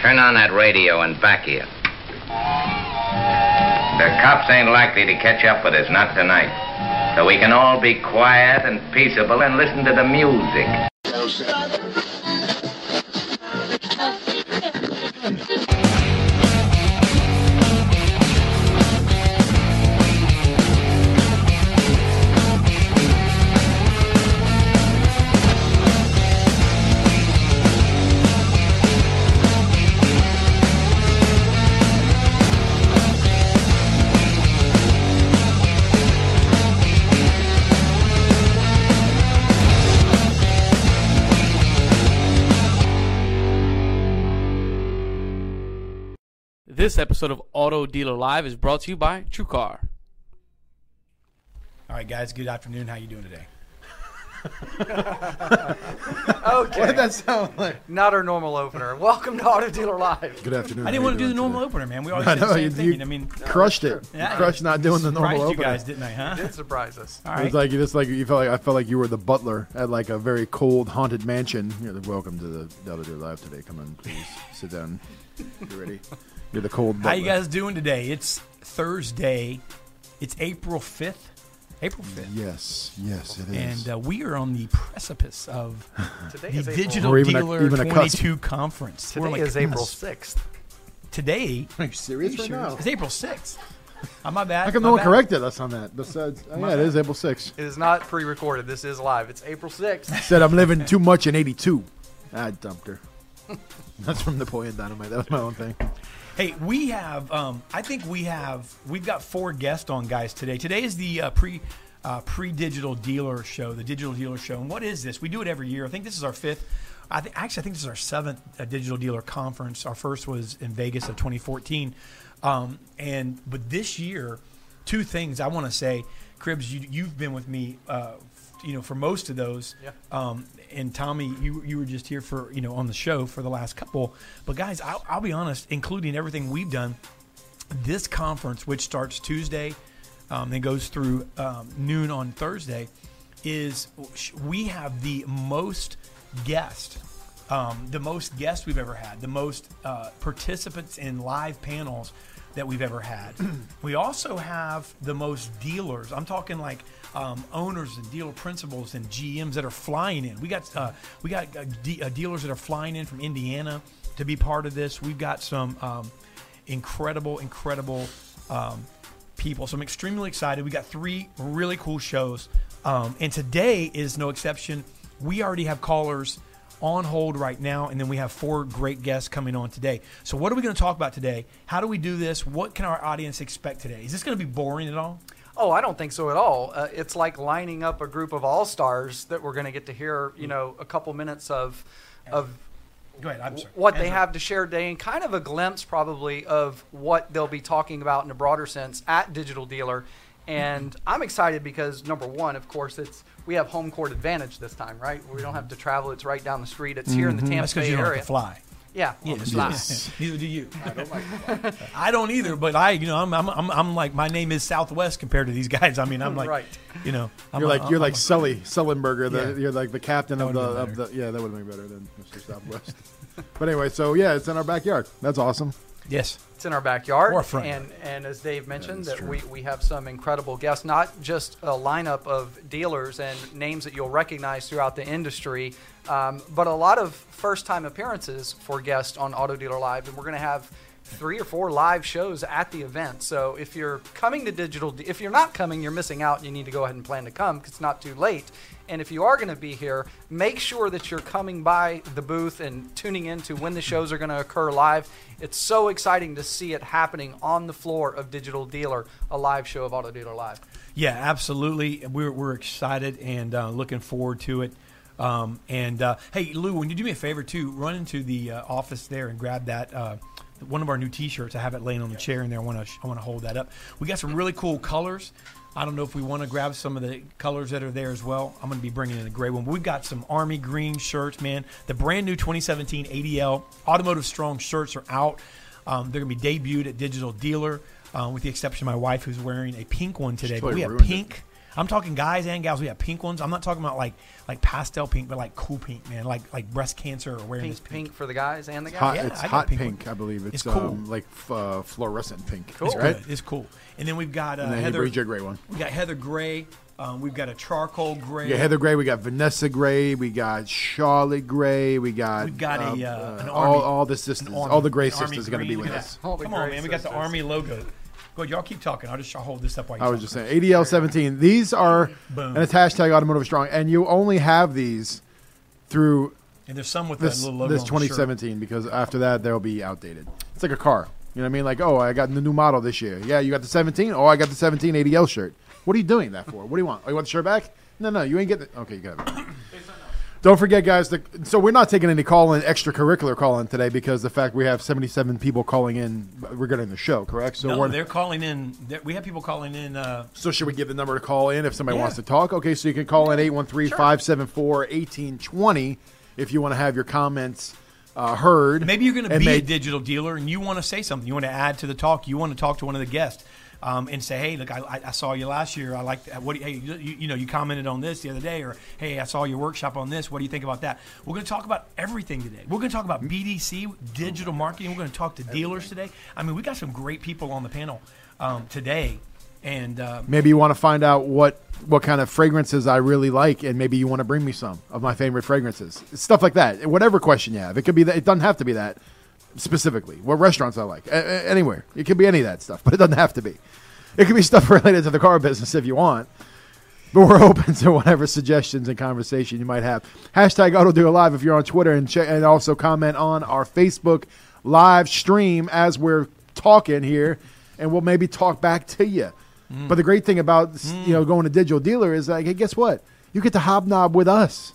Turn on that radio and back here. The cops ain't likely to catch up with us, not tonight. So we can all be quiet and peaceable and listen to the music. Episode of Auto Dealer Live is brought to you by TrueCar. All right, guys. Good afternoon. How you doing today? Okay. What did that sound like? Not our normal opener. Welcome to Auto Dealer Live. Good afternoon. I didn't want to do the normal today? opener, man. We always I did the same you, thing. you I mean, crushed it. yeah, you crushed not doing the normal surprised you opener. guys, didn't I? Huh? Did surprise us. All It was like it's like you felt like I felt like you were the butler at like a very cold haunted mansion. You're like, welcome to the Delta Deer Live today. Come on, please sit down. You ready? You're the cold butler. How you guys doing today? It's Thursday. It's April fifth. April fifth. Yes, yes, it is. And uh, we are on the precipice of Today the is Digital Or even a- Dealer even a cusp. 22 conference. We're today like is April 6th. Today, Are you serious right now? it's April 6th. Oh, my bad. How come no one corrected us on that? Besides, oh, yeah, it is April 6th. It is not pre-recorded. This is live. It's April 6th. Said I'm living too much in '82. I dumped her. That's from Napoleon Dynamite. That was my own thing. Hey, we have. Um, I think we have. We've got four guests on, guys. Today. Today is the uh, pre uh, pre digital dealer show, the digital dealer show. And what is this? We do it every year. I think this is our fifth. I think actually, I think this is our seventh uh, digital dealer conference. Our first was in Vegas of 2014. Um, and but this year, two things I want to say. Cribs, you, you've been with me. Uh, you know, for most of those, Yeah. um, and Tommy, you you were just here for you know on the show for the last couple. But guys, I'll, I'll be honest, including everything we've done, this conference, which starts Tuesday, um, then goes through um, noon on Thursday, is we have the most guests, um, the most guests we've ever had, the most uh, participants in live panels that we've ever had. we also have the most dealers. I'm talking like um, owners and dealer principals and GMs that are flying in. We got uh, we got uh, uh, dealers that are flying in from Indiana to be part of this. We've got some um, incredible, incredible um, people. So I'm extremely excited. We got three really cool shows, um, and today is no exception. We already have callers on hold right now, and then we have four great guests coming on today. So what are we going to talk about today? How do we do this? What can our audience expect today? Is this going to be boring at all? Oh, I don't think so at all. Uh, it's like lining up a group of all-stars that we're going to get to hear, you know, a couple minutes of of Go ahead. What they have to share today and kind of a glimpse probably of what they'll be talking about in a broader sense at Digital Dealer. And I'm excited because number one, of course, it's we have home court advantage this time, right? We don't have to travel; it's right down the street. It's here in the Tampa That's Bay you don't area. have to fly. Yeah, Yes. Yes. Neither do you. I don't either, but I, you know, I'm, I'm, I'm, I'm like, my name is Southwest compared to these guys. I mean, I'm like, Right. you know, I'm You're a- like you're I'm like a- Sully Sullenberger. The, Yeah. You're like the captain of the of the yeah. That would have been better than Mr. Southwest. but anyway, so yeah, it's in our backyard. That's awesome. yes. It's in our backyard. And and as Dave mentioned, that's that we, we have some incredible guests, not just a lineup of dealers and names that you'll recognize throughout the industry, um, but a lot of first time appearances for guests on Auto Dealer Live. And we're going to have three or four live shows at the event. So if you're coming to Digital, if you're not coming, you're missing out. You need to go ahead and plan to come because it's not too late. And if you are going to be here, make sure that you're coming by the booth and tuning into when the shows are going to occur live. It's so exciting to see it happening on the floor of Digital Dealer, a live show of Auto Dealer Live. Yeah, absolutely. We're, we're excited and uh, looking forward to it. Um, and uh, hey, Lou, when you do me a favor too, run into the uh, office there and grab that uh, one of our new T-shirts. I have it laying on the chair in there. I want to I want to hold that up. We got some really cool colors. I don't know if we want to grab some of the colors that are there as well. I'm going to be bringing in a gray one. We've got some army green shirts, man. The brand new 2017 ADL Automotive Strong shirts are out. Um, they're going to be debuted at Digital Dealer, uh, with the exception of my wife, who's wearing a pink one today. But we have pink. it. Pink. I'm talking guys and gals. We have pink ones. I'm not talking about like like pastel pink, but like cool pink, man. Like like breast cancer or wearing Pink, pink pink. for the guys and the Hot. Yeah, it's I got hot pink pink. I believe. It's, It's cool. um, like f- uh, fluorescent pink. It's right? good. It's cool. And then we've got uh, And then Heather. your gray one. We got Heather Gray. Um, we've got a charcoal gray. We got Heather Gray. We got Vanessa Gray. We got Charlotte Gray. We got We've got a, um, uh, an all, army- all the sisters, army- all the Gray sisters are going to be with Look us. All the Come on, Gray man. We got the army logo. Go, y'all keep talking. I'll just I'll hold this up while you I was just saying, ADL 17. These are, Boom. and it's hashtag automotive strong, and you only have these through And there's some with this that little logo. this on the 2017 because after that they'll be outdated. It's like a car. You know what I mean? Like, oh, I got the new model this year. Yeah, you got the 17. Oh, I got the 17 ADL shirt. What are you doing that for? What do you want? Oh, you want the shirt back? No, no, you ain't getting it. Okay, you got it. Don't forget, guys. The, so we're not taking any call in, extracurricular call in today because the fact we have 77 people calling in regarding the show. Correct? So No, they're calling in. they're- We have people calling in. Uh, so should we give the number to call in if somebody Yeah. wants to talk? Okay, so you can call in 813-574-1820 if you want to have your comments uh, heard. maybe you're going to be may- a digital dealer and you want to say something. You want to add to the talk. You want to talk to one of the guests. Um, and say, hey, look, I, I- saw you last year. I like what. Hey, you, you you know, you commented on this the other day, or hey, I saw your workshop on this. What do you think about that? We're going to talk about everything today. We're going to talk about BDC, digital marketing. We're going to talk to dealers today. I mean, we got some great people on the panel um, today, and uh, maybe you want to find out what what kind of fragrances I really like, and maybe you want to bring me some of my favorite fragrances, stuff like that. Whatever question you have, it could be that. It doesn't have to be that specifically. What restaurants I like, a- anywhere. It could be any of that stuff, but it doesn't have to be. It could be stuff related to the car business if you want. But we're open to whatever suggestions and conversation you might have. Hashtag Auto Dealer Live if you're on Twitter and check, and also comment on our Facebook live stream as we're talking here, and we'll maybe talk back to you. Mm. But the great thing about mm. you know going to digital dealer is like, hey, guess what? You get to hobnob with us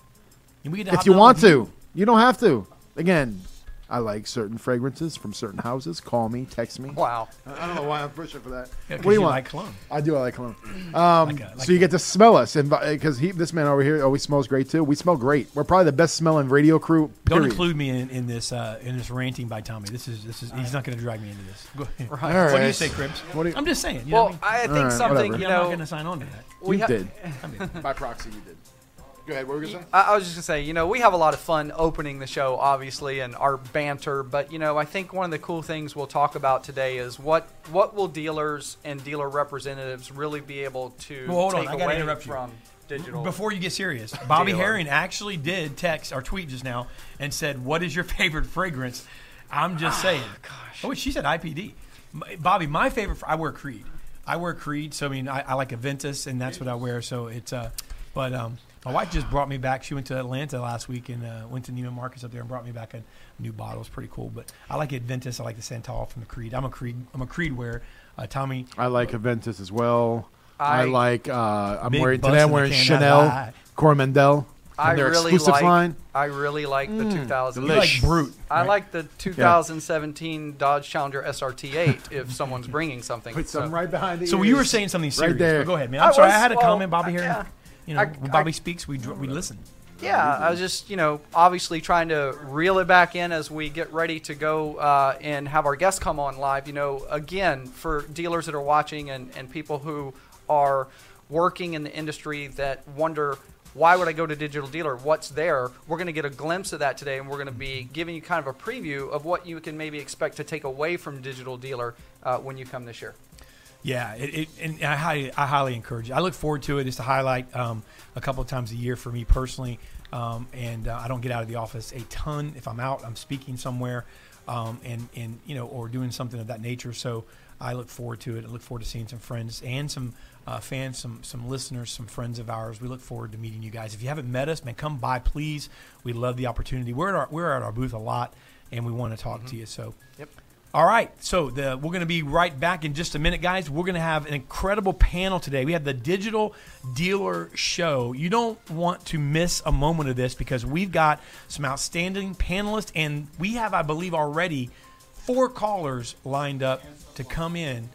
we get to if you want to. You don't have to. Again, I like certain fragrances from certain houses. Call me, text me. Wow. I don't know why I'm pushing for that. Yeah, what 'cause do you, you want? like cologne. I do. I like cologne. Um, Like a- like so you get to smell us, and because this man over here, always smells great too. We smell great. We're probably the best smelling radio crew. Don't include me in, in this uh, in this ranting by Tommy. This is this is he's not going to drag me into this. Go ahead. Right. All What do you say, Cribs? What do you- I'm just saying. You Well, what I mean? I think right, something, whatever. you I'm not going to sign on to that. we You ha- did I mean, by proxy. You did. Go ahead. What were you gonna say? I, I was just gonna say, you know, we have a lot of fun opening the show, obviously, and our banter. But you know, I think one of the cool things we'll talk about today is what what will dealers and dealer representatives really be able to Well, hold on, take I gotta away interrupt you. from digital. Before you get serious, Bobby Dealer. Herring actually did text or tweet just now and said, "What is your favorite fragrance?" I'm just saying. gosh. Oh, she said IPD. Bobby, my favorite. fr- I wear Creed. I wear Creed. So I mean, I, I like Aventus, and that's what I wear. So it's uh, but um, my wife just brought me back. She went to Atlanta last week and uh, went to Neiman Marcus up there and brought me back a new bottle. It's pretty cool. But I like Aventus. I like the Santal from the Creed. I'm a Creed. I'm a Creed wearer. Uh, Tommy, I like Aventus as well. I, I- like. Uh, I'm wearing today. I'm wearing Chanel that high. Coromandel. I their really exclusive like. line. I really like the 2000. you like Brut. I right? like the 2017 Dodge Challenger SRT8. if someone's bringing something. Put So- some right behind the So you were saying something Right serious. there. but go ahead, man. I I'm sorry. I had a well, comment, Bobby uh, here. yeah. You know, I- when I- Bobby speaks, we we listen. Yeah, I was just, you know, obviously trying to reel it back in as we get ready to go uh, and have our guests come on live. You know, again, for dealers that are watching and, and people who are working in the industry that wonder, why would I go to Digital Dealer? What's there? We're going to get a glimpse of that today, and we're going to be giving you kind of a preview of what you can maybe expect to take away from Digital Dealer uh, when you come this year. Yeah, it, it, and I highly, I highly encourage it. I look forward to it. It's a highlight um, a couple of times a year for me personally, um, and uh, I don't get out of the office a ton. If I'm out, I'm speaking somewhere, um, and and you know, or doing something of that nature. So I look forward to it. I look forward to seeing some friends and some uh, fans, some some listeners, some friends of ours. We look forward to meeting you guys. If you haven't met us, man, come by, please. We love the opportunity. We're at our, we're at our booth a lot, and we want to talk to you. So. Yep. All right, so the, we're going to be right back in just a minute, guys. We're going to have an incredible panel today. We have the Digital Dealer Show. You don't want to miss a moment of this because we've got some outstanding panelists, and we have, I believe, already four callers lined up to come in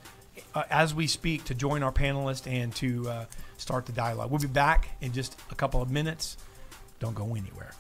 uh, as we speak to join our panelists and to uh, start the dialogue. We'll be back in just a couple of minutes. Don't go anywhere.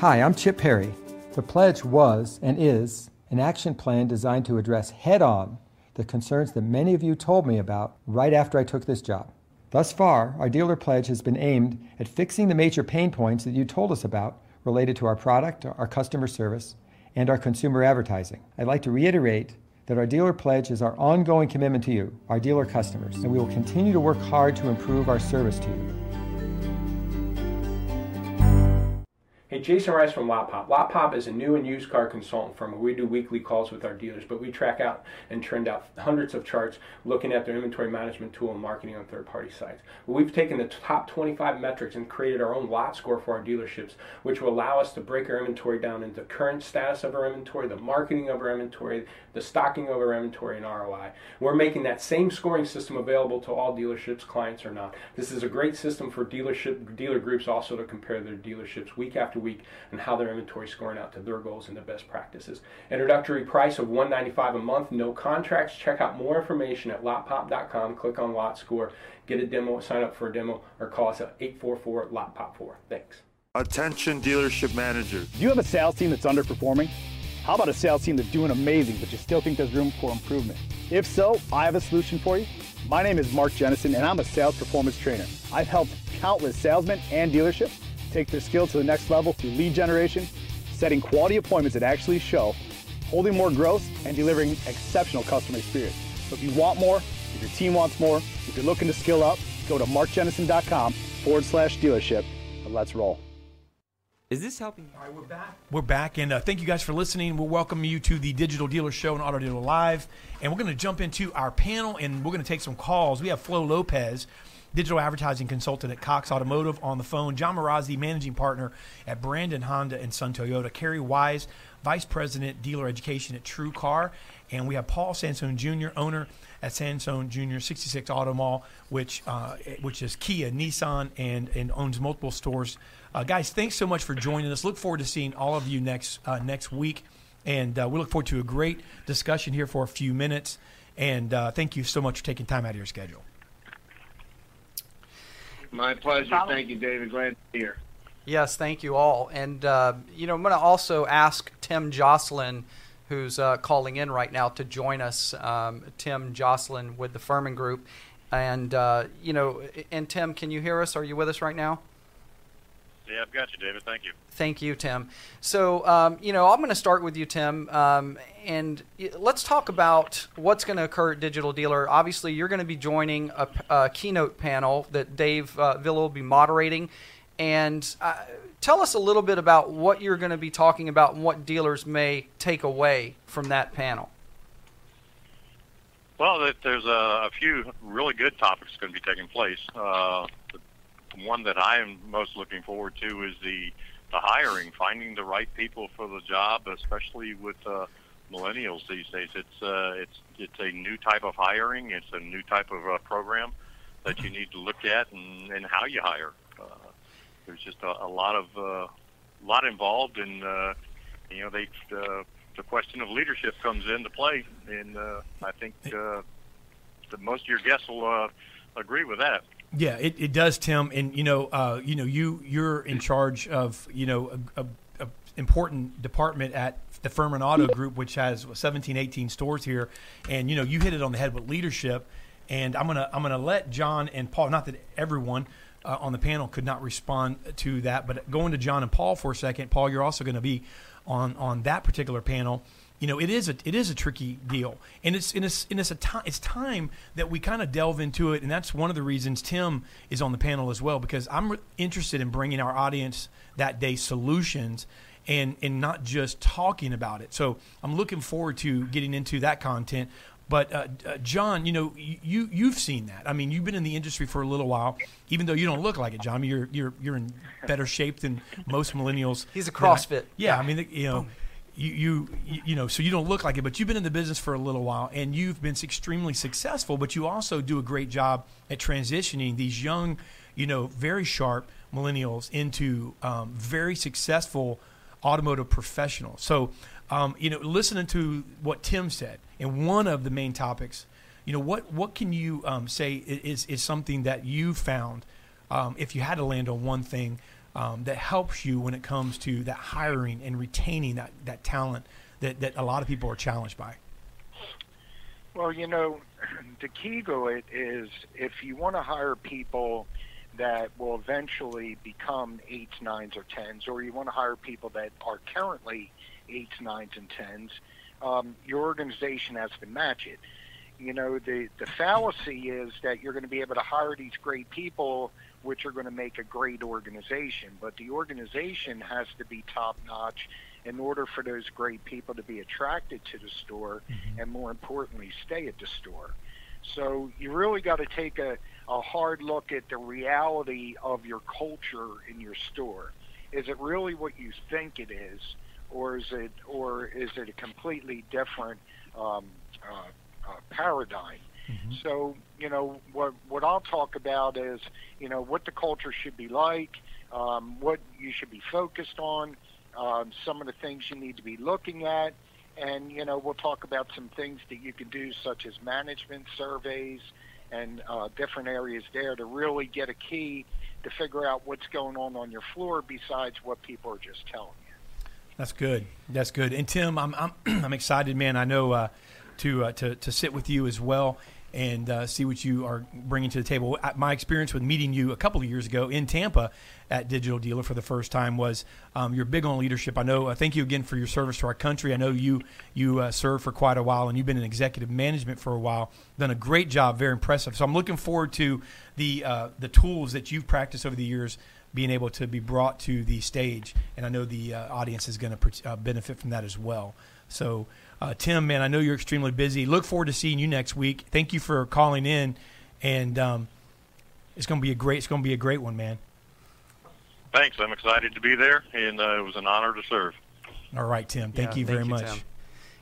Hi, I'm Chip Perry. The pledge was and is an action plan designed to address head on the concerns that many of you told me about right after I took this job. Thus far, our dealer pledge has been aimed at fixing the major pain points that you told us about related to our product, our customer service, and our consumer advertising. I'd like to reiterate that our dealer pledge is our ongoing commitment to you, our dealer customers, and we will continue to work hard to improve our service to you. Hey, Jason Rice from Lot Pop. Lot Pop is a new and used car consultant firm where we do weekly calls with our dealers, but we track out and trend out hundreds of charts looking at their inventory management tool and marketing on third party sites. We've taken the top 25 metrics and created our own lot score for our dealerships, which will allow us to break our inventory down into current status of our inventory, the marketing of our inventory, the stocking of our inventory, and ROI. We're making that same scoring system available to all dealerships, clients or not. This is a great system for dealership dealer groups also to compare their dealerships week after week and how their inventory is scoring out to their goals and the best practices. Introductory price of 195 a month, no contracts. Check out more information at lotpop.com. Click on Lot Score, get a demo, sign up for a demo, or call us at 844 Lot Pop 4. Thanks. Attention dealership managers. Do you have a sales team that's underperforming? How about a sales team that's doing amazing, but you still think there's room for improvement? If so, I have a solution for you. My name is Mark Jennison, and I'm a sales performance trainer. I've helped countless salesmen and dealerships take their skill to the next level through lead generation, setting quality appointments that actually show, holding more growth, and delivering exceptional customer experience. So if you want more, if your team wants more, if you're looking to skill up, go to markjennison.com forward slash dealership and let's roll. Is this helping? All right, we're back. We're back, and uh, thank you guys for listening. We'll welcome you to the Digital Dealer Show and Auto Dealer Live, and we're going to jump into our panel, and we're going to take some calls. We have Flo Lopez, digital advertising consultant at Cox Automotive, on the phone. John Marazzi, managing partner at Brandon Honda and Sun Toyota. Kerry Wise, vice president dealer education at TrueCar, and we have Paul Sansone Jr., owner at Sansone Jr. 66 Auto Mall, which uh, which is Kia, Nissan, and and owns multiple stores. Uh, guys, thanks so much for joining us. Look forward to seeing all of you next uh, next week, and uh, we look forward to a great discussion here for a few minutes. And uh, thank you so much for taking time out of your schedule. My pleasure. Thank you, David. Glad to be here. Yes, thank you all. And, uh, you know, I'm going to also ask Tim Jocelyn, who's uh, calling in right now, to join us. Um, Tim Jocelyn with the Ferman Group. And, uh, you know, and Tim, can you hear us? Are you with us right now? Yeah, I've got you, David. Thank you. Thank you, Tim. So, um, you know, I'm going to start with you, Tim, um, and let's talk about what's going to occur at Digital Dealer. Obviously, you're going to be joining a keynote panel that Dave uh, Villa will be moderating. And uh, tell us a little bit about what you're going to be talking about and what dealers may take away from that panel. Well, there's a, a few really good topics going to be taking place. Uh, one that I am most looking forward to is the the hiring, finding the right people for the job, especially with uh, millennials these days. It's uh, it's it's a new type of hiring. It's a new type of uh, program that you need to look at and, and how you hire. Uh, there's just a, a lot of uh, lot involved, and uh, you know they uh, the question of leadership comes into play, and uh, I think uh, that most of your guests will uh, agree with that. Yeah, it, it does, Tim. And you know, uh, you know, you you're in charge of you know a, a, a important department at the Ferman Auto Group, which has 17, 18 stores here. And you know, you hit it on the head with leadership. And I'm gonna I'm gonna let John and Paul. Not that everyone uh, on the panel could not respond to that, but going to John and Paul for a second. Paul, you're also going to be on on that particular panel you know, it is a it is a tricky deal, and it's and it's and it's a time it's time that we kind of delve into it, and that's one of the reasons Tim is on the panel as well because I'm re- interested in bringing our audience that day solutions and and not just talking about it. So I'm looking forward to getting into that content. But uh, uh, John, you know, you you've seen that. I mean, you've been in the industry for a little while, even though you don't look like it, John. I mean, you're you're you're in better shape than most millennials. He's a that I- CrossFit yeah. I mean, you know, you, you you know, so you don't look like it, but you've been in the business for a little while, and you've been extremely successful. But you also do a great job at transitioning these young, you know, very sharp millennials into um, very successful automotive professionals. So, um, you know, listening to what Tim said, and one of the main topics, you know, what what can you um, say is is something that you found, um, if you had to land on one thing, um, that helps you when it comes to that hiring and retaining that that talent that that a lot of people are challenged by. Well, you know, the key to it is if you want to hire people that will eventually become eights, nines, or tens, or you want to hire people that are currently eights, nines, and tens, um, your organization has to match it. You know, the, the fallacy is that you're going to be able to hire these great people, which are going to make a great organization, but the organization has to be top notch in order for those great people to be attracted to the store mm-hmm. and more importantly stay at the store. So you really got to take a, a hard look at the reality of your culture in your store. Is it really what you think it is, or is it or is it a completely different um, uh, uh, paradigm? Mm-hmm. So you know what what I'll talk about is you know what the culture should be like, um, what you should be focused on, um, some of the things you need to be looking at, and you know we'll talk about some things that you can do such as management surveys and uh, different areas there to really get a key to figure out what's going on on your floor besides what people are just telling you. That's good. That's good. And Tim, I'm I'm, I'm excited, man. I know uh, to uh, to to sit with you as well and uh, see what you are bringing to the table. My experience with meeting you a couple of years ago in Tampa at Digital Dealer for the first time was um, you're big on leadership. I know. Uh, thank you again for your service to our country. I know you you uh, served for quite a while, and you've been in executive management for a while. Done a great job. Very impressive. So I'm looking forward to the uh, the tools that you've practiced over the years being able to be brought to the stage, and I know the uh, audience is going to uh, benefit from that as well. So. Uh, Tim, man, I know you're extremely busy. Look forward to seeing you next week. Thank you for calling in, and um, it's going to be a great. It's going to be a great one, man. Thanks. I'm excited to be there, and uh, it was an honor to serve. All right, Tim. Thank yeah, you very thank you, much. Tim.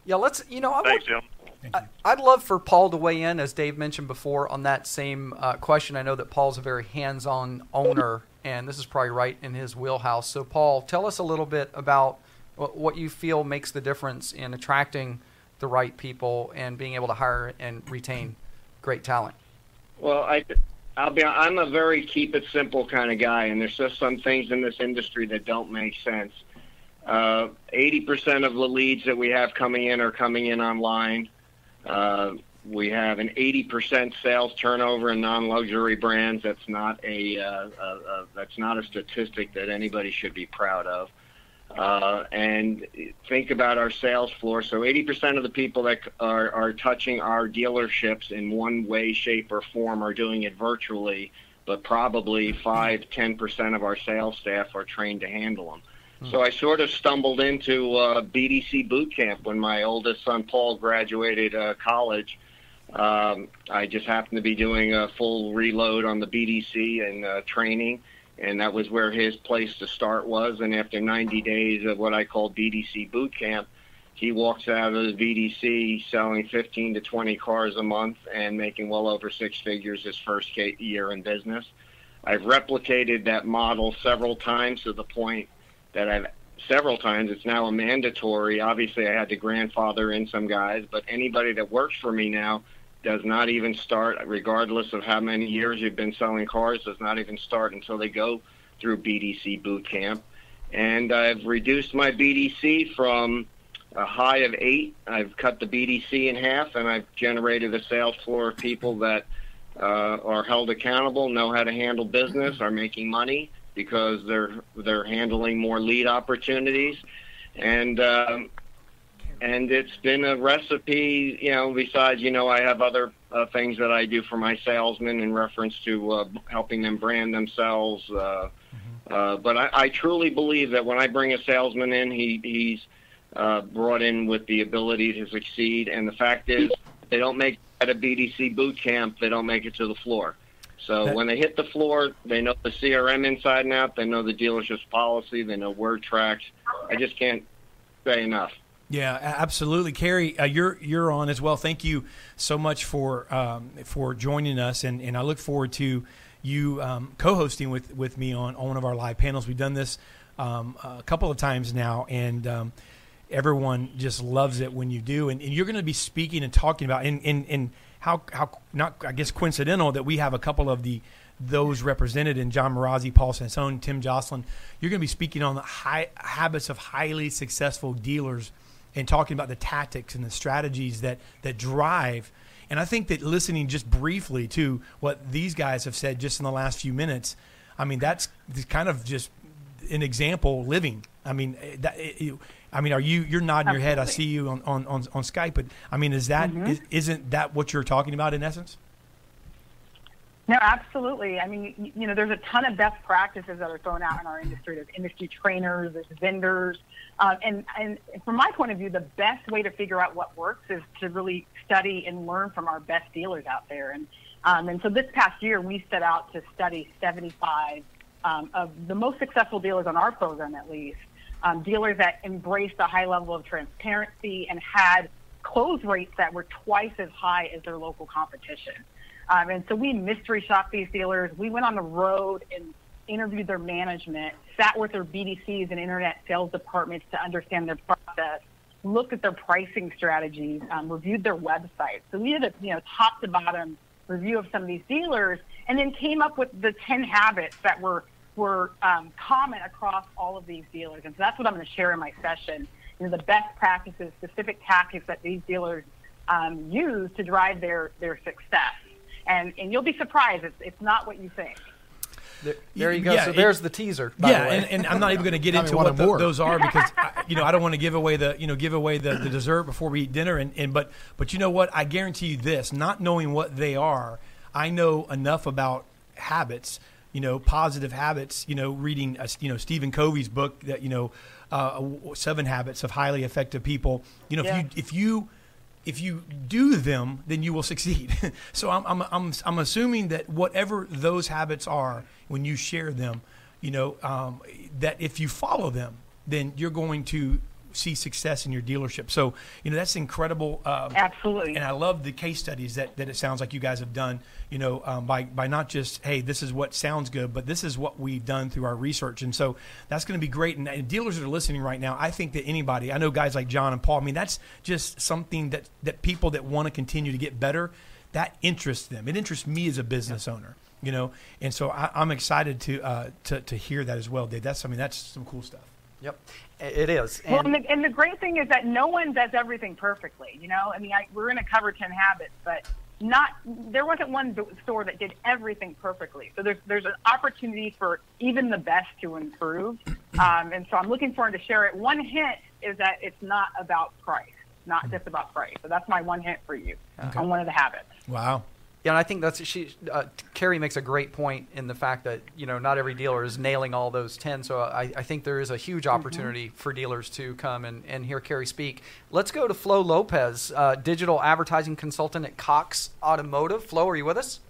Yeah, let's. You know, I Thanks, would, Tim. I, would love for Paul to weigh in, as Dave mentioned before, on that same uh, question. I know that Paul's a very hands-on owner, and this is probably right in his wheelhouse. So, Paul, tell us a little bit about what you feel makes the difference in attracting the right people and being able to hire and retain great talent? Well, I, I'll be. I'm a very keep it simple kind of guy, and there's just some things in this industry that don't make sense. Uh, 80% of the leads that we have coming in are coming in online. Uh, we have an 80% sales turnover in non-luxury brands. That's not a, uh, a, a that's not a statistic that anybody should be proud of. Uh, and think about our sales floor. So 80% of the people that are, are touching our dealerships in one way, shape, or form are doing it virtually, but probably 5 10% of our sales staff are trained to handle them. Hmm. So I sort of stumbled into uh, BDC boot camp when my oldest son Paul graduated uh, college. Um, I just happened to be doing a full reload on the BDC and uh, training and that was where his place to start was. And after 90 days of what I call BDC boot camp, he walks out of the BDC selling 15 to 20 cars a month and making well over six figures his first year in business. I've replicated that model several times to the point that I've several times it's now a mandatory. Obviously, I had to grandfather in some guys, but anybody that works for me now does not even start, regardless of how many years you've been selling cars, does not even start until they go through BDC boot camp. And I've reduced my BDC from a high of eight. I've cut the BDC in half, and I've generated a sales floor of people that uh, are held accountable, know how to handle business, are making money because they're they're handling more lead opportunities, and um, and it's been a recipe. You know, besides, you know, I have other uh, things that I do for my salesmen in reference to uh, helping them brand themselves. Uh, mm-hmm. uh, but I, I truly believe that when I bring a salesman in, he, he's uh, brought in with the ability to succeed. And the fact is, they don't make at a BDC boot camp, they don't make it to the floor. So when they hit the floor, they know the CRM inside and out. They know the dealership's policy. They know word tracks. I just can't say enough. Yeah, absolutely, Carrie. Uh, you're you're on as well. Thank you so much for um, for joining us, and, and I look forward to you um, co-hosting with, with me on, on one of our live panels. We've done this um, a couple of times now, and um, everyone just loves it when you do. And, and you're going to be speaking and talking about and, and, and how how not I guess coincidental that we have a couple of the those represented in John Marazzi, Paul Sansone, Tim Jocelyn. You're going to be speaking on the high, habits of highly successful dealers and talking about the tactics and the strategies that that drive. And I think that listening just briefly to what these guys have said just in the last few minutes, I mean, that's kind of just an example living. I mean, eh, that, it, I mean, are you you're nodding your head? I see you on, on, on, on Skype, but I mean, is that Mhm. is, isn't that what you're talking about in essence? No, absolutely. I mean, you, know, there's a ton of best practices that are thrown out in our industry. There's industry trainers, there's vendors, um, and and from my point of view, the best way to figure out what works is to really study and learn from our best dealers out there. And um, and so this past year, we set out to study 75 um, of the most successful dealers on our program, at least, um, dealers that embraced a high level of transparency and had close rates that were twice as high as their local competition. Um, and so we mystery shopped these dealers. We went on the road and interviewed their management, sat with their BDCs and internet sales departments to understand their process, looked at their pricing strategies, um, reviewed their website. So we did a you know top to bottom review of some of these dealers, and then came up with the 10 habits that were were um, common across all of these dealers. And so that's what I'm going to share in my session. You know, the best practices, specific tactics that these dealers um, use to drive their their success. And and you'll be surprised. It's it's not what you think. There, there you go. Yeah, so it- there's the teaser. By yeah, the way. and, and I'm not even going to get into what it tho- more. those are because I, you know I don't want to give away the you know give away the, the dessert before we eat dinner. And, and but but you know what? I guarantee you this: not knowing what they are, I know enough about habits. You know, positive habits. You know, reading uh, you know Stephen Covey's book that you know uh, Seven Habits of Highly Effective People. You know, Yeah. if you if you if you do them, then you will succeed. so I'm, I'm, I'm, I'm assuming that whatever those habits are, when you share them, you know, um, that if you follow them, then you're going to see success in your dealership. So, you know, that's incredible. Um, Absolutely. And I love the case studies that, that it sounds like you guys have done, you know, um, by, by not just, hey, this is what sounds good, but this is what we've done through our research. And so that's going to be great. And, and dealers that are listening right now, I think that anybody, I know guys like John and Paul, I mean, that's just something that, that people that want to continue to get better, that interests them. It interests me as a business owner. You know, and so I, I'm excited to, uh, to to hear that as well, Dave. That's I mean that's some cool stuff. Yep, it is. well, and the, and the great thing is that no one does everything perfectly. You know, I mean, I, we're going to cover ten habits, but not there wasn't one store that did everything perfectly. So there's there's an opportunity for even the best to improve, um, and so I'm looking forward to share it. One hint is that it's not about price, not just about price. So that's my one hint for you Okay. on one of the habits. Wow. Yeah, and I think that's she. Uh, Carrie makes a great point in the fact that you know not every dealer is nailing all those ten. So I, I think there is a huge opportunity for dealers to come and, and hear Carrie speak. Let's go to Flo Lopez, uh, digital advertising consultant at Cox Automotive. Flo, are you with us?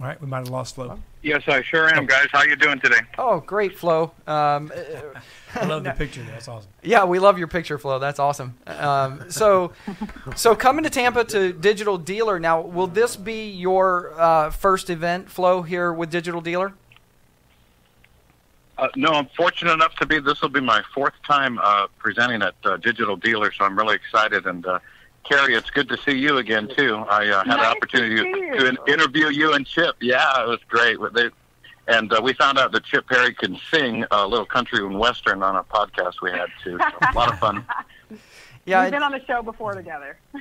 All right, we might have lost Flo. Yes, I sure am, guys. How you doing today? Oh, great, Flo. Um, I love the picture. There. That's awesome. Yeah, we love your picture, Flo. That's awesome. Um, so, so coming to Tampa to Digital Dealer now, will this be your uh, first event, Flo, here with Digital Dealer? Uh, no, I'm fortunate enough to be. This will be my fourth time uh, presenting at uh, Digital Dealer, so I'm really excited. And uh, Carrie, it's good to see you again too. I uh, had an Nice to opportunity see to, interview you and Chip. Yeah, it was great. They, and uh, we found out that Chip Perry can sing a little country and western on a podcast we had too. So a lot of fun. Yeah, we've and- been on the show before together.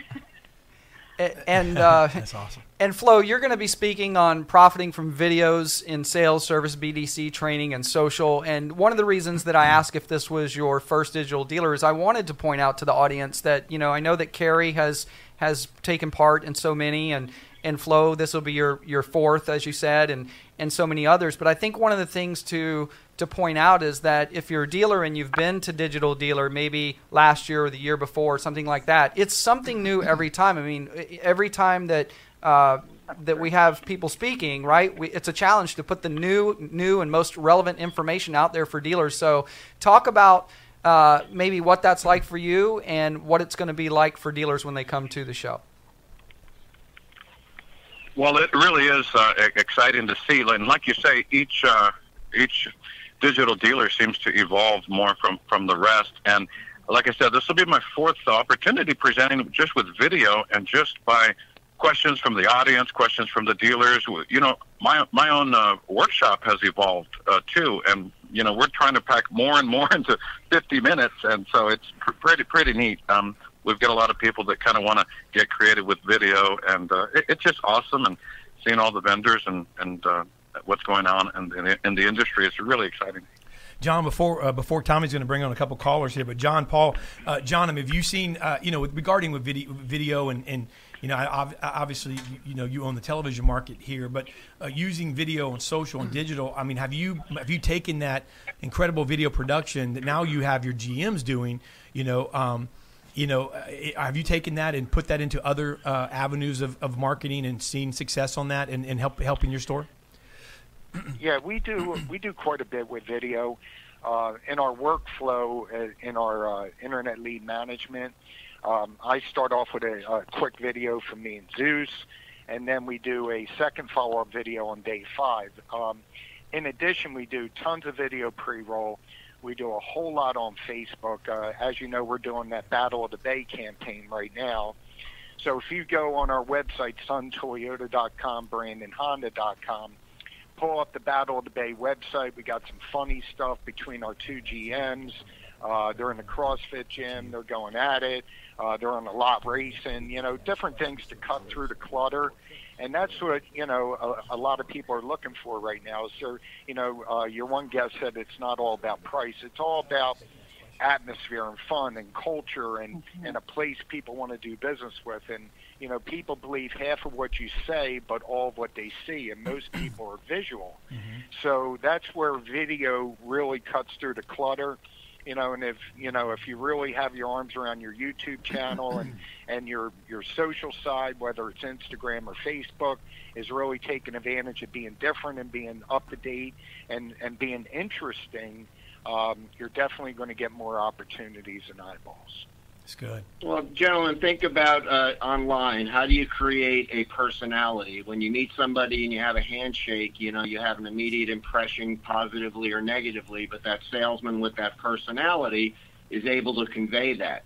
And uh, That's awesome. And Flo, you're going to be speaking on profiting from videos in sales, service, BDC training, and social. And one of the reasons that I asked if this was your first digital dealer is I wanted to point out to the audience that you know I know that Carrie has has taken part in so many, and and Flo, this will be your your fourth, as you said, and and so many others. But I think one of the things to to point out is that if you're a dealer and you've been to digital dealer maybe last year or the year before or something like that, it's something new every time. I mean, every time that uh, that we have people speaking, right? We, it's a challenge to put the new, new and most relevant information out there for dealers. So, talk about uh, maybe what that's like for you and what it's going to be like for dealers when they come to the show. Well, it really is uh, exciting to see, and like you say, each uh, each digital dealer seems to evolve more from from the rest. And like I said, this will be my fourth opportunity presenting just with video, and just by questions from the audience, questions from the dealers. You know, my my own uh, workshop has evolved uh, too, and you know we're trying to pack more and more into 50 minutes, and so it's pr- pretty pretty neat. Um, we've got a lot of people that kind of want to get creative with video, and uh, it, it's just awesome. And seeing all the vendors and and uh, what's going on in, the, in the industry is really exciting. John, before uh, before Tommy's going to bring on a couple callers here, but John, Paul, uh, John, have you seen uh, you know regarding with video, video and, and you know I, obviously you, you know you own the television market here, but uh, using video and social and digital, I mean, have you have you taken that incredible video production that now you have your GMs doing, you know? Um, you know, uh, have you taken that and put that into other uh, avenues of, of marketing and seen success on that and, and help helping your store? yeah, we do we do quite a bit with video uh, in our workflow uh, in our uh, internet lead management. Um, I start off with a, a quick video from me and Zeus, and then we do a second follow-up video on day five. Um, in addition, we do tons of video pre-roll. We do a whole lot on Facebook. Uh, as you know, we're doing that Battle of the Bay campaign right now. So if you go on our website, suntoyota.com, brandonhonda.com, pull up the Battle of the Bay website. We got some funny stuff between our two GMs. Uh, they're in the CrossFit gym. They're going at it. Uh, they're on a lot racing. You know, different things to cut through the clutter and that's what you know a, a lot of people are looking for right now. So you know, uh, your one guest said it's not all about price; it's all about atmosphere and fun and culture and mm-hmm. and a place people want to do business with. And you know, people believe half of what you say, but all of what they see, and most people are visual. Mm-hmm. So that's where video really cuts through the clutter you know, and if you know if you really have your arms around your YouTube channel and and your your social side, whether it's Instagram or Facebook, is really taking advantage of being different and being up to date and and being interesting, um, you're definitely going to get more opportunities and eyeballs. It's good. Well, gentlemen, think about uh, online. How do you create a personality? When you meet somebody and you have a handshake, you know, you have an immediate impression, positively or negatively, but that salesman with that personality is able to convey that.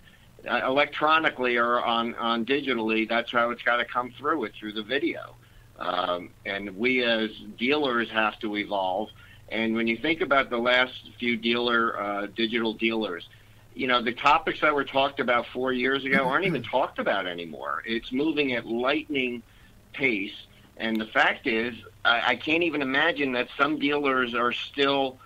Uh, electronically or on, on digitally, that's how it's got to come through it through the video. Um, and we as dealers have to evolve. And when you think about the last few dealer, uh, digital dealers, you know, the topics that were talked about four years ago aren't even talked about anymore. It's moving at lightning pace. And the fact is, I, I can't even imagine that some dealers are still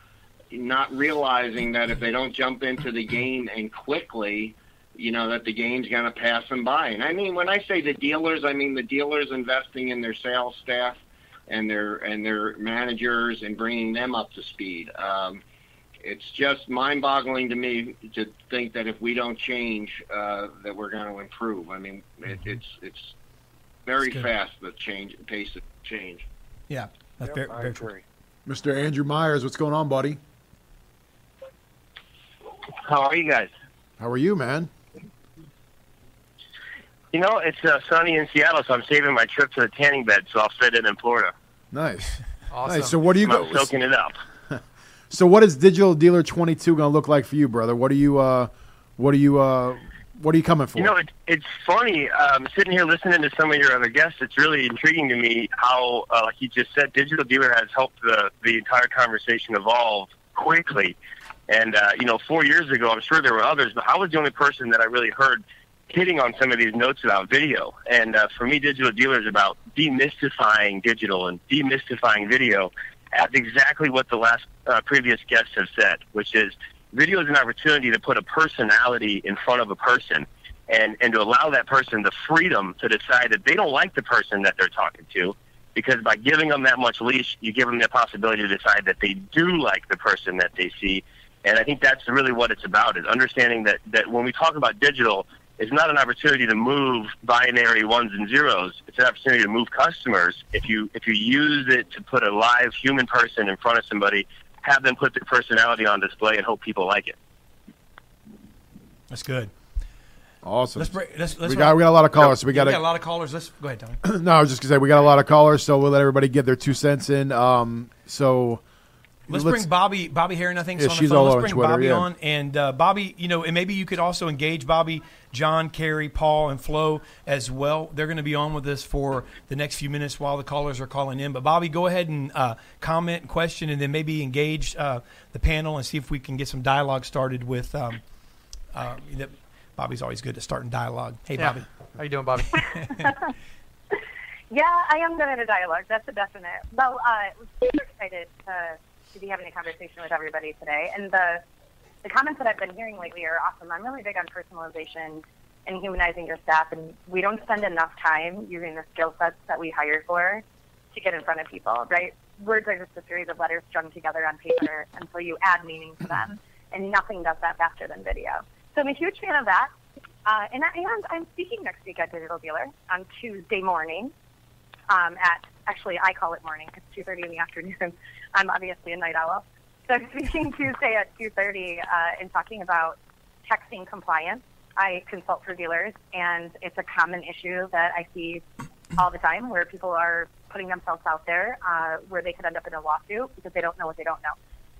not realizing that if they don't jump into the game and quickly, you know, that the game's going to pass them by. And I mean, when I say the dealers, I mean the dealers investing in their sales staff and their and their managers and bringing them up to speed. Um, it's just mind-boggling to me to think that if we don't change, uh, that we're going to improve. I mean, it, mm-hmm. it's it's very fast the change pace of change. Yeah, that's yep, very, very true. Mr. Andrew Myers, what's going on, buddy? How are you guys? How are you, man? You know, it's uh, sunny in Seattle, so I'm saving my trip to the tanning bed, so I'll fit in in Florida. Nice. Awesome. Nice. So, what do you I'm go? soaking it up. So what is Digital Dealer 22 going to look like for you, brother? What are you uh what are you uh what are you coming for? You know, it, it's funny um, sitting here listening to some of your other guests. It's really intriguing to me how, uh, like you just said, Digital Dealer has helped the the entire conversation evolve quickly. And uh, you know, four years ago, I'm sure there were others, but I was the only person that I really heard hitting on some of these notes about video. And uh, for me, Digital Dealer is about demystifying digital and demystifying video that's exactly what the last uh, previous guests have said, which is video is an opportunity to put a personality in front of a person and, and to allow that person the freedom to decide that they don't like the person that they're talking to because by giving them that much leash, you give them the possibility to decide that they do like the person that they see. And I think that's really what it's about is understanding that, that when we talk about digital, it's not an opportunity to move binary ones and zeros. It's an opportunity to move customers. If you if you use it to put a live human person in front of somebody, have them put their personality on display and hope people like it. That's good. Awesome. Let's break. Let's, let's we got we got a lot of callers, so we got, got a lot of callers. Let's go ahead, Tony. no, I was just gonna say we got a lot of callers, so we'll let everybody get their two cents in. Um, so Let's, Let's- bring Bobby Bobby Heron. I think Yeah, is on she's the phone. all Let's bring Twitter, Bobby yeah. on and uh, Bobby. You know, and maybe you could also engage Bobby, John, Carrie, Paul, and Flo as well. They're going to be on with us for the next few minutes while the callers are calling in. But Bobby, go ahead and uh, comment and question, and then maybe engage uh, the panel and see if we can get some dialogue started with. Um, uh, that- Bobby's always good at starting dialogue. Hey, Yeah. Bobby. How you doing, Bobby? Yeah, I am good at a dialogue. That's a definite. Well, uh, we're super excited to, to be having a conversation with everybody today. And the the comments that I've been hearing lately are awesome. I'm really big on personalization and humanizing your staff, and we don't spend enough time using the skill sets that we hire for to get in front of people, right? Words are just a series of letters strung together on paper until you add meaning to them, and nothing does that faster than video. So I'm a huge fan of that. Uh, and, and I'm speaking next week at Digital Dealer on Tuesday morning um, at actually I call it morning. It's two thirty in the afternoon. I'm obviously a night owl. So speaking Tuesday at two thirty uh, and talking about texting compliance. I consult for dealers, and it's a common issue that I see all the time where people are putting themselves out there uh, where they could end up in a lawsuit because they don't know what they don't know.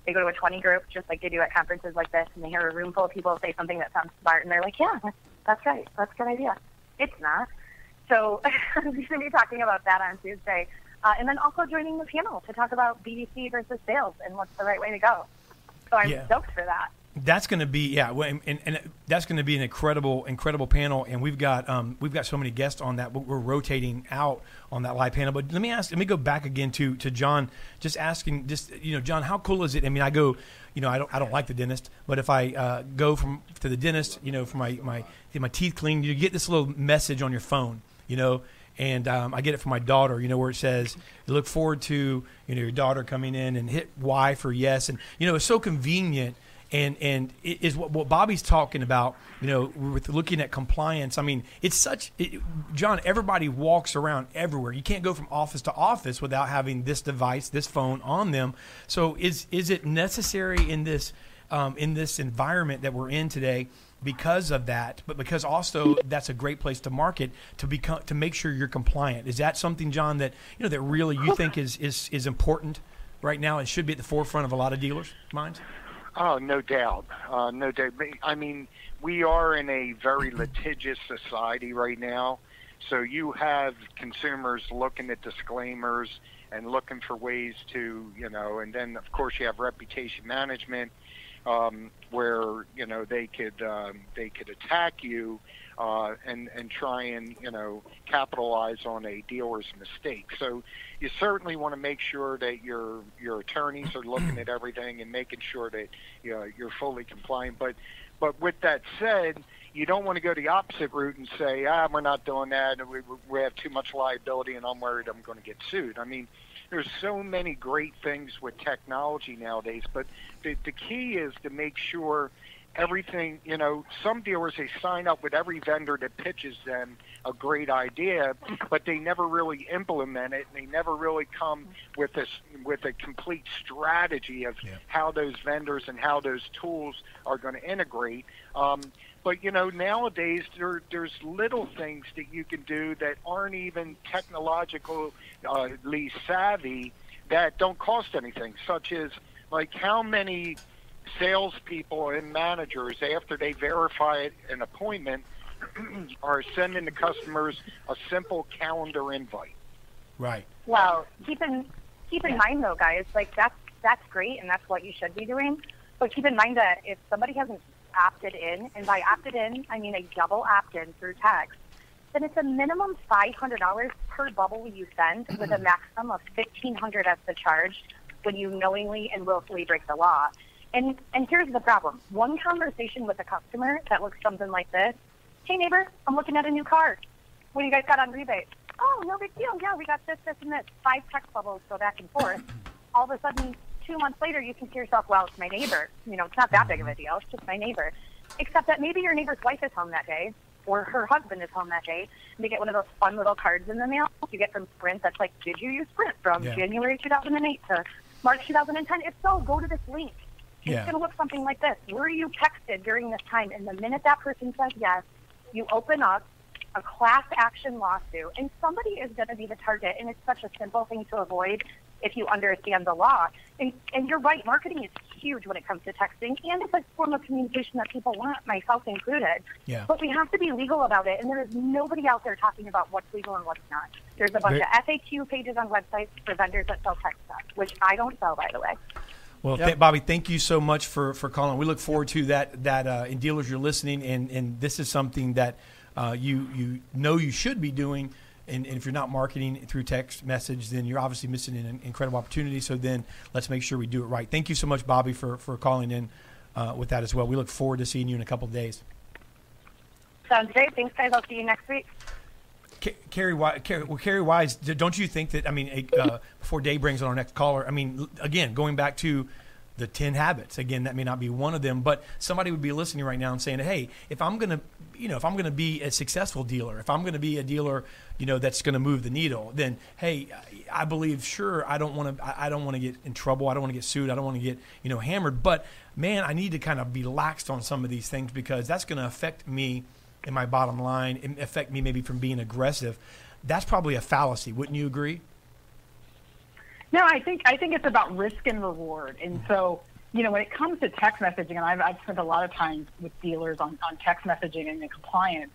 They go to a 20 group just like they do at conferences like this, and they hear a room full of people say something that sounds smart, and they're like, "Yeah, that's, that's right. That's a good idea." It's not. So I'm going to be talking about that on Tuesday. Uh, and then also joining the panel to talk about BDC versus sales and what's the right way to go. So I'm Yeah. stoked for that. That's going to be yeah, and, and, and that's going to be an incredible, incredible panel, and we've got um, we've got so many guests on that. But we're rotating out on that live panel. But let me ask, let me go back again to to John, just asking, just you know, John, how cool is it? I mean, I go, you know, I don't I don't like the dentist, but if I uh, go from to the dentist, you know, for my my get my teeth cleaned, you get this little message on your phone, you know. And um, I get it from my daughter, you know, where it says, "You look forward to, you know, your daughter coming in and hit Y for yes." And you know, it's so convenient and and it is what, what Bobby's talking about. You know, with looking at compliance. I mean, it's such. It, John, everybody walks around everywhere. You can't go from office to office without having this device, this phone on them. So, is is it necessary in this um, in this environment that we're in today? Because of that, but because also that's a great place to market to become to make sure you're compliant. Is that something, John, that you know that really you think is is is important right now and should be at the forefront of a lot of dealers' minds? Oh, no doubt. Uh, no doubt. I mean, we are in a very litigious society right now. So you have consumers looking at disclaimers and looking for ways to, you know, and then of course you have reputation management, um, where you know they could um, they could attack you uh, and and try and you know capitalize on a dealer's mistake. So you certainly want to make sure that your your attorneys are looking at everything and making sure that you know, you're fully compliant. But but with that said, you don't want to go the opposite route and say, ah, we're not doing that, we, we have too much liability, and I'm worried I'm going to get sued. I mean, there's so many great things with technology nowadays, but the, the key is to make sure everything, you know, some dealers, they sign up with every vendor that pitches them a great idea, but they never really implement it. And they never really come with this, with a complete strategy of how those vendors and how those tools are going to integrate. Um, but you know, nowadays there, there's little things that you can do that aren't even technologically savvy that don't cost anything, such as like how many salespeople and managers, after they verify an appointment, are sending the customers a simple calendar invite. Right. Well, keep in keep in mind though, guys, like that's that's great and that's what you should be doing. But keep in mind that if somebody hasn't opted in, and by opted in I mean a double opt in through text, then it's a minimum five hundred dollars per bubble you send with a mm-hmm. maximum of fifteen hundred as the charge when you knowingly and willfully break the law. And and here's the problem. One conversation with a customer that looks something like this. Hey neighbor, I'm looking at a new car. What do you guys got on rebate? Oh, no big deal. Yeah, we got this, this, and this. Five text bubbles go back and forth. All of a sudden, two months later, you think to yourself, well, it's my neighbor. You know, it's not that big of a mm-hmm. deal. It's just my neighbor. Except that maybe your neighbor's wife is home that day, or her husband is home that day, and they get one of those fun little cards in the mail you get from Sprint that's like, did you use Sprint from Yeah. January 2008 to March 2010? If so, go to this link. It's Yeah. going to look something like this. Were you texted during this time? And the minute that person says yes, you open up a class action lawsuit, and somebody is going to be the target. And it's such a simple thing to avoid. If you understand the law. And, and you're right, marketing is huge when it comes to texting, and it's a form of communication that people want, myself included. Yeah. But we have to be legal about it, and there is nobody out there talking about what's legal and what's not. There's a bunch Very- of FAQ pages on websites for vendors that sell text stuff, which I don't sell, by the way. Well, th- Bobby, thank you so much for, for calling. We look forward to that. That uh, in dealers, you're listening, and, and this is something that uh, you you know you should be doing. And, and if you're not marketing through text message, then you're obviously missing an incredible opportunity. So then let's make sure we do it right. Thank you so much, Bobby, for for calling in uh, with that as well. We look forward to seeing you in a couple of days. Sounds great. Thanks, guys. I'll see you next week. Ca- Carrie, Wi- Carrie, well, Carrie Wise, don't you think that? I mean, uh, before Day brings on our next caller, I mean, again, going back to the ten habits. Again, that may not be one of them, but somebody would be listening right now and saying, "Hey, if I'm going to, you know, if I'm going to be a successful dealer, if I'm going to be a dealer, you know, that's going to move the needle, then hey, I believe, sure, I don't want to, I don't want to get in trouble, I don't want to get sued, I don't want to get, you know, hammered, but man, I need to kind of be laxed on some of these things because that's going to affect me." in my bottom line affect me maybe from being aggressive. That's probably a fallacy, wouldn't you agree? No, I think I think it's about risk and reward. And so, you know, when it comes to text messaging, and I've, I've spent a lot of time with dealers on, on text messaging and the compliance.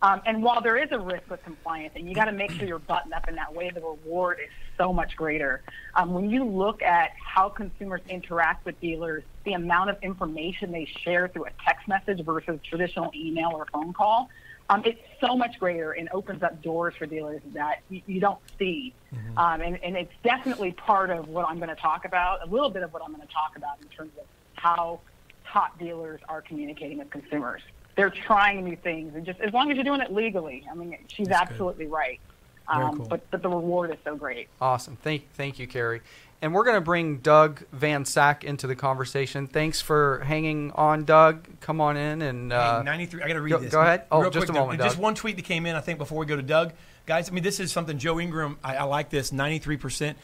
Um, and while there is a risk with compliance, and you got to make sure you're buttoned up in that way, the reward is so much greater. Um, when you look at how consumers interact with dealers, the amount of information they share through a text message versus traditional email or phone call, um, it's so much greater and opens up doors for dealers that you, you don't see. Um, and, and it's definitely part of what I'm going to talk about, a little bit of what I'm going to talk about in terms of how top dealers are communicating with consumers. They're trying new things, and just as long as you're doing it legally, I mean, she's absolutely right. Um, cool. But but the reward is so great. Awesome. Thank, thank you, Carrie. And we're going to bring Doug Van Sack into the conversation. Thanks for hanging on, Doug. Come on in and uh, Hey, 93. I got to read go, this. Go ahead. Oh, Real just quick, a moment, Just one tweet that came in, I think, before we go to Doug. Guys, I mean, this is something Joe Ingram, I, I like this. 93%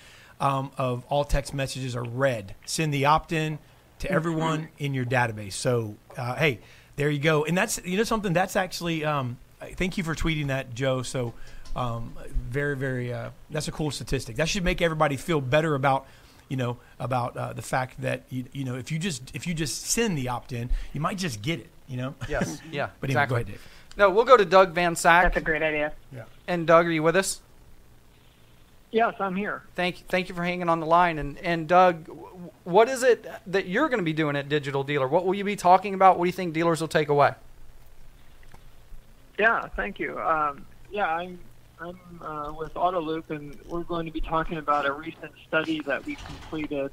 um, of all text messages are read. Send the opt in to everyone in your database. So, uh, hey, there you go. And that's, you know, something that's actually, um, thank you for tweeting that, Joe. So, um, very, very, uh, that's a cool statistic. That should make everybody feel better about you know about uh, the fact that you, you know if you just if you just send the opt in, you might just get it. You know. Yes. Yeah. But anyway, exactly. go ahead, Dave. No, we'll go to Doug Van Sack. That's a great idea. Yeah. And Doug, are you with us? Yes, I'm here. Thank you. thank you for hanging on the line. And and Doug, what is it that you're going to be doing at Digital Dealer? What will you be talking about? What do you think dealers will take away? Yeah, thank you. Um, yeah, I'm I'm uh, with AutoLoop, and we're going to be talking about a recent study that we completed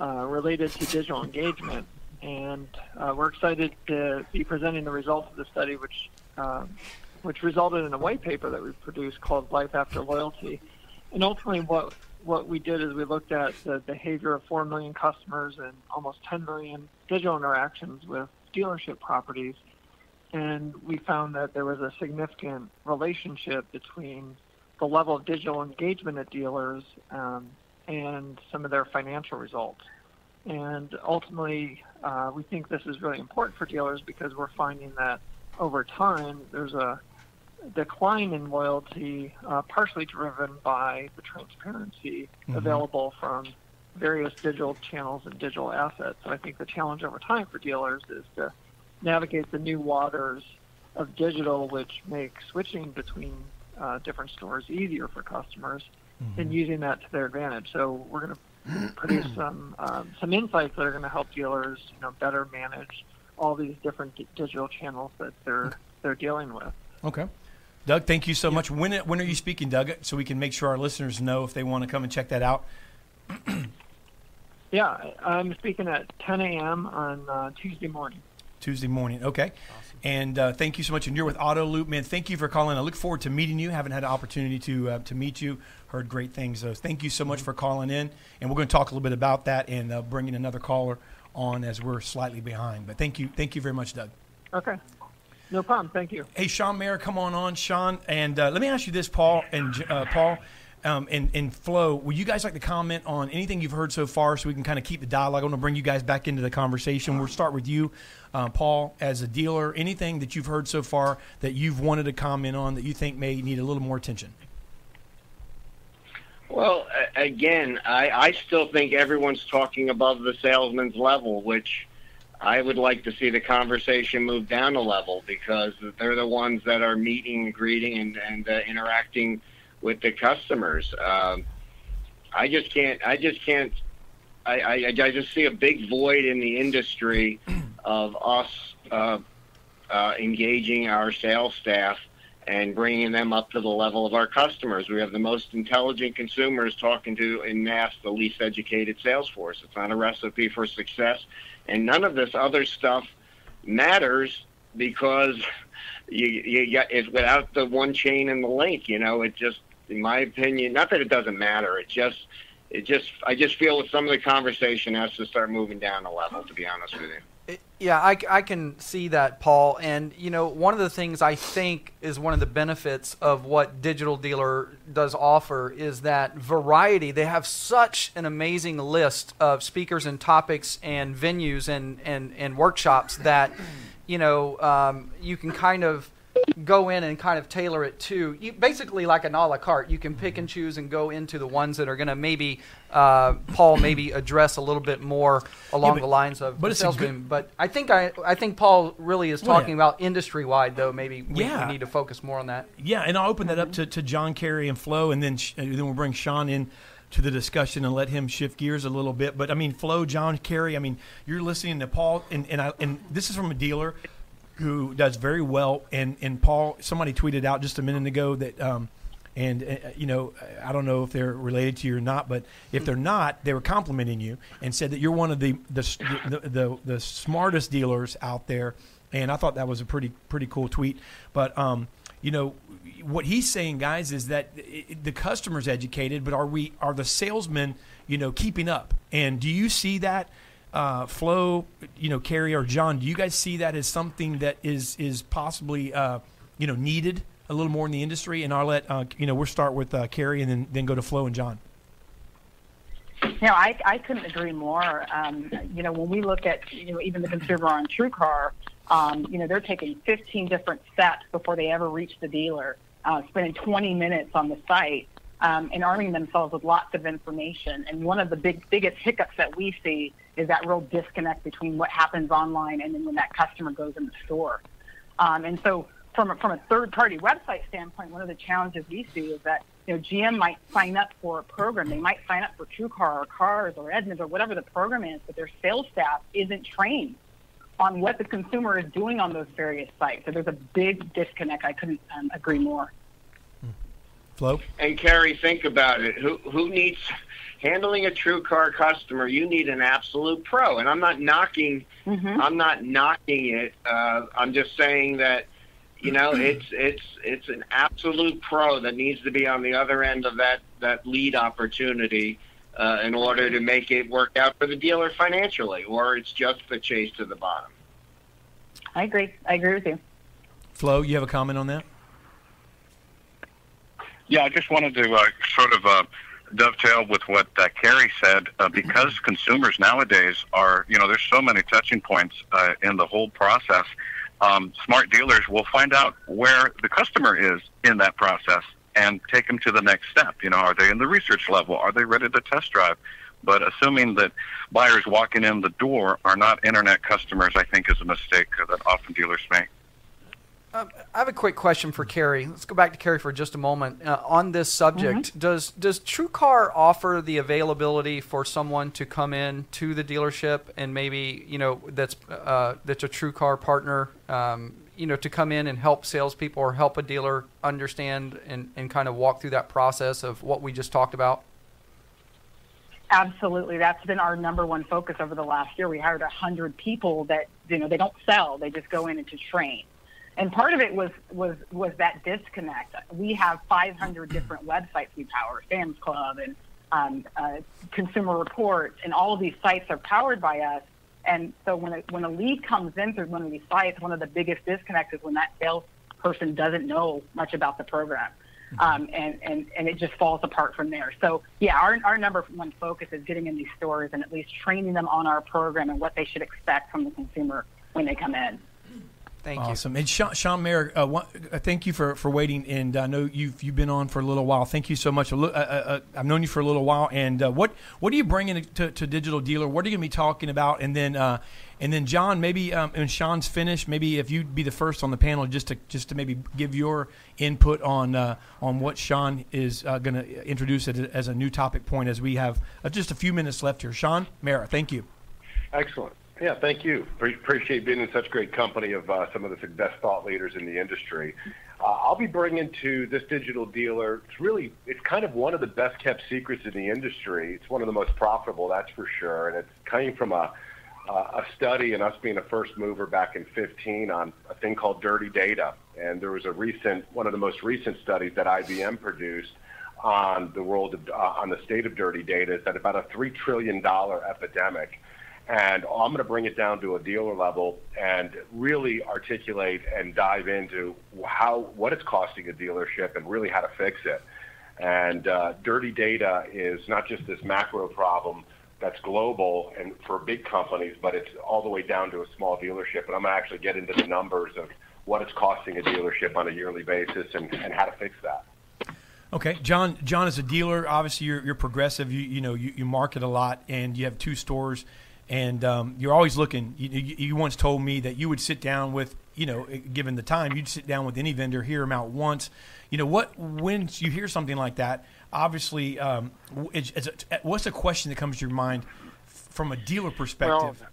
uh, related to digital engagement, and uh, we're excited to be presenting the results of the study, which um, which resulted in a white paper that we produced called Life After Loyalty. And ultimately, what what we did is we looked at the behavior of 4 million customers and almost 10 million digital interactions with dealership properties and we found that there was a significant relationship between the level of digital engagement at dealers um, and some of their financial results. And ultimately, uh, we think this is really important for dealers because we're finding that over time there's a decline in loyalty, uh, partially driven by the transparency Mhm. available from various digital channels and digital assets. So I think the challenge over time for dealers is to navigate the new waters of digital, which make switching between uh, different stores easier for customers, and using that to their advantage. So we're going to produce some um, some insights that are going to help dealers, you know, better manage all these different di- digital channels that they're they're dealing with. Okay. Doug, thank you so much. When when are you speaking, Doug? So we can make sure our listeners know if they want to come and check that out. Yeah, I- I'm speaking at 10 a.m. on uh, Tuesday morning. Tuesday morning. Okay. And uh, thank you so much. And you're with AutoLoop, man. Thank you for calling. I look forward to meeting you. Haven't had an opportunity to uh, to meet you. Heard great things. So thank you so much for calling in. And we're going to talk a little bit about that and uh, bringing another caller on as we're slightly behind. But thank you, thank you very much, Doug. Okay. No problem. Thank you. Hey, Sean Mayer, come on on, Sean. And uh, let me ask you this, Paul and uh, Paul um, and, and Flo. Would you guys like to comment on anything you've heard so far, so we can kind of keep the dialogue? I want to bring you guys back into the conversation. We'll start with you, uh, Paul, as a dealer. Anything that you've heard so far that you've wanted to comment on that you think may need a little more attention? Well, again, I, I still think everyone's talking above the salesman's level, which I would like to see the conversation move down a level because they're the ones that are meeting greeting and, and uh, interacting with the customers. Um, I just can't. I just can't. I, I, I just see a big void in the industry of us uh, uh, engaging our sales staff and bringing them up to the level of our customers. We have the most intelligent consumers talking to, in mass, the least educated sales force. It's not a recipe for success. And none of this other stuff matters because you, you got, it's without the one chain and the link, you know, it just, in my opinion, not that it doesn't matter, it just, it just, I just feel that some of the conversation has to start moving down a level, to be honest with you. Yeah, I, I can see that, Paul. And, you know, one of the things I think is one of the benefits of what Digital Dealer does offer is that variety. They have such an amazing list of speakers and topics and venues and, and, and workshops that, you know, um, you can kind of go in and kind of tailor it to you basically like an a la carte you can pick and choose and go into the ones that are going to maybe uh, paul maybe address a little bit more along but- the lines of but the it's a salesman good- but i think i i think paul really is Well, yeah. talking about industry wide though maybe we, Yeah. we need to focus more on that Yeah, and I'll open that up to, to John Carrie and Flo, and then sh- and then we'll bring Sean in to the discussion and let him shift gears a little bit. But I mean, Flo, John Carrie, I mean, you're listening to Paul, and and, I, and this is from a dealer who does very well. And and Paul, somebody tweeted out just a minute ago that. Um, and uh, you know, I don't know if they're related to you or not, but if they're not, they were complimenting you and said that you're one of the the the, the, the smartest dealers out there. And I thought that was a pretty pretty cool tweet. But um, you know, what he's saying, guys, is that i- the customer's educated, but are we are the salesmen, you know, keeping up? And do you see that? Uh, Flo, you know, Carrie or John, do you guys see that as something that is is possibly uh, you know needed a little more in the industry? And I'll let uh, you know we'll start with uh, Carrie and then then go to Flo and John. Know, I, I couldn't agree more. Um, you know, when we look at, you know, even the consumer on TrueCar, um, you know, they're taking 15 different steps before they ever reach the dealer, uh, spending 20 minutes on the site um, and arming themselves with lots of information. And one of the big biggest hiccups that we see is that real disconnect between what happens online and then when that customer goes in the store. Um, and so, from a, from a third party website standpoint, one of the challenges we see is that you know GM might sign up for a program. They might sign up for TrueCar or Cars or Edmunds or whatever the program is, but their sales staff isn't trained on what the consumer is doing on those various sites. So there's a big disconnect. I couldn't um, agree more. Flo? And Carrie, think about it. Who who needs handling a TrueCar customer? You need an absolute pro. And I'm not knocking. I'm not knocking it. Uh, I'm just saying that you know it's it's it's an absolute pro that needs to be on the other end of that that lead opportunity. Uh, in order to make it work out for the dealer financially, or it's just the chase to the bottom. I agree. I agree with you. Flo, you have a comment on that? Yeah, I just wanted to uh, sort of uh, dovetail with what uh, Carrie said, uh, because consumers nowadays are, you know, there's so many touching points uh, in the whole process. Um, smart dealers will find out where the customer is in that process and take them to the next step. You know, are they in the research level? Are they ready to test drive? But assuming that buyers walking in the door are not internet customers, I think is a mistake that often dealers make. Um, I have a quick question for Carrie. Let's go back to Carrie for just a moment uh, on this subject. Does does TrueCar offer the availability for someone to come in to the dealership and maybe you know that's uh, that's a TrueCar partner, um, you know, to come in and help salespeople or help a dealer understand and, and kind of walk through that process of what we just talked about? Absolutely, that's been our number one focus over the last year. We hired a hundred people that you know they don't sell; they just go in and to train. And part of it was was was that disconnect. We have 500 different websites we power, Sam's Club and um, uh, Consumer Reports, and all of these sites are powered by us. And so when a, when a lead comes in through one of these sites, one of the biggest disconnects is when that salesperson doesn't know much about the program. Um, and, and, and it just falls apart from there. So, yeah, our, our number one focus is getting in these stores and at least training them on our program and what they should expect from the consumer when they come in. Thank you. awesome. And Sean, Sean Mayer, uh, one, uh, thank you for, for waiting. And I know you've you've been on for a little while. Thank you so much. A li- uh, uh, uh, I've known you for a little while. And uh, what what are you bringing to, to Digital Dealer? What are you going to be talking about? And then uh, and then John, maybe um, when Sean's finished, maybe if you'd be the first on the panel, just to just to maybe give your input on uh, on what Sean is uh, going to introduce it as a new topic point as we have uh, just a few minutes left here. Sean Mara, thank you. Excellent. Yeah, thank you. Pre- appreciate being in such great company of uh, some of the best thought leaders in the industry. Uh, I'll be bringing to this digital dealer. It's really, it's kind of one of the best kept secrets in the industry. It's one of the most profitable, that's for sure. And it's coming from a uh, a study and us being a first mover back in 15 on a thing called dirty data. And there was a recent, one of the most recent studies that IBM produced on the world of, uh, on the state of dirty data is that about a three trillion dollar epidemic. And I'm going to bring it down to a dealer level and really articulate and dive into how what it's costing a dealership and really how to fix it. And uh, dirty data is not just this macro problem that's global and for big companies, but it's all the way down to a small dealership. And I'm going to actually get into the numbers of what it's costing a dealership on a yearly basis and, and how to fix that. Okay, John. John is a dealer. Obviously, you're, you're progressive. You you know you, you market a lot, and you have two stores, and um, you're always looking. You, you, you once told me that you would sit down with you know, given the time, you'd sit down with any vendor, hear them out once. You know what? When you hear something like that, obviously, um, it's, it's a, what's the question that comes to your mind from a dealer perspective? Well,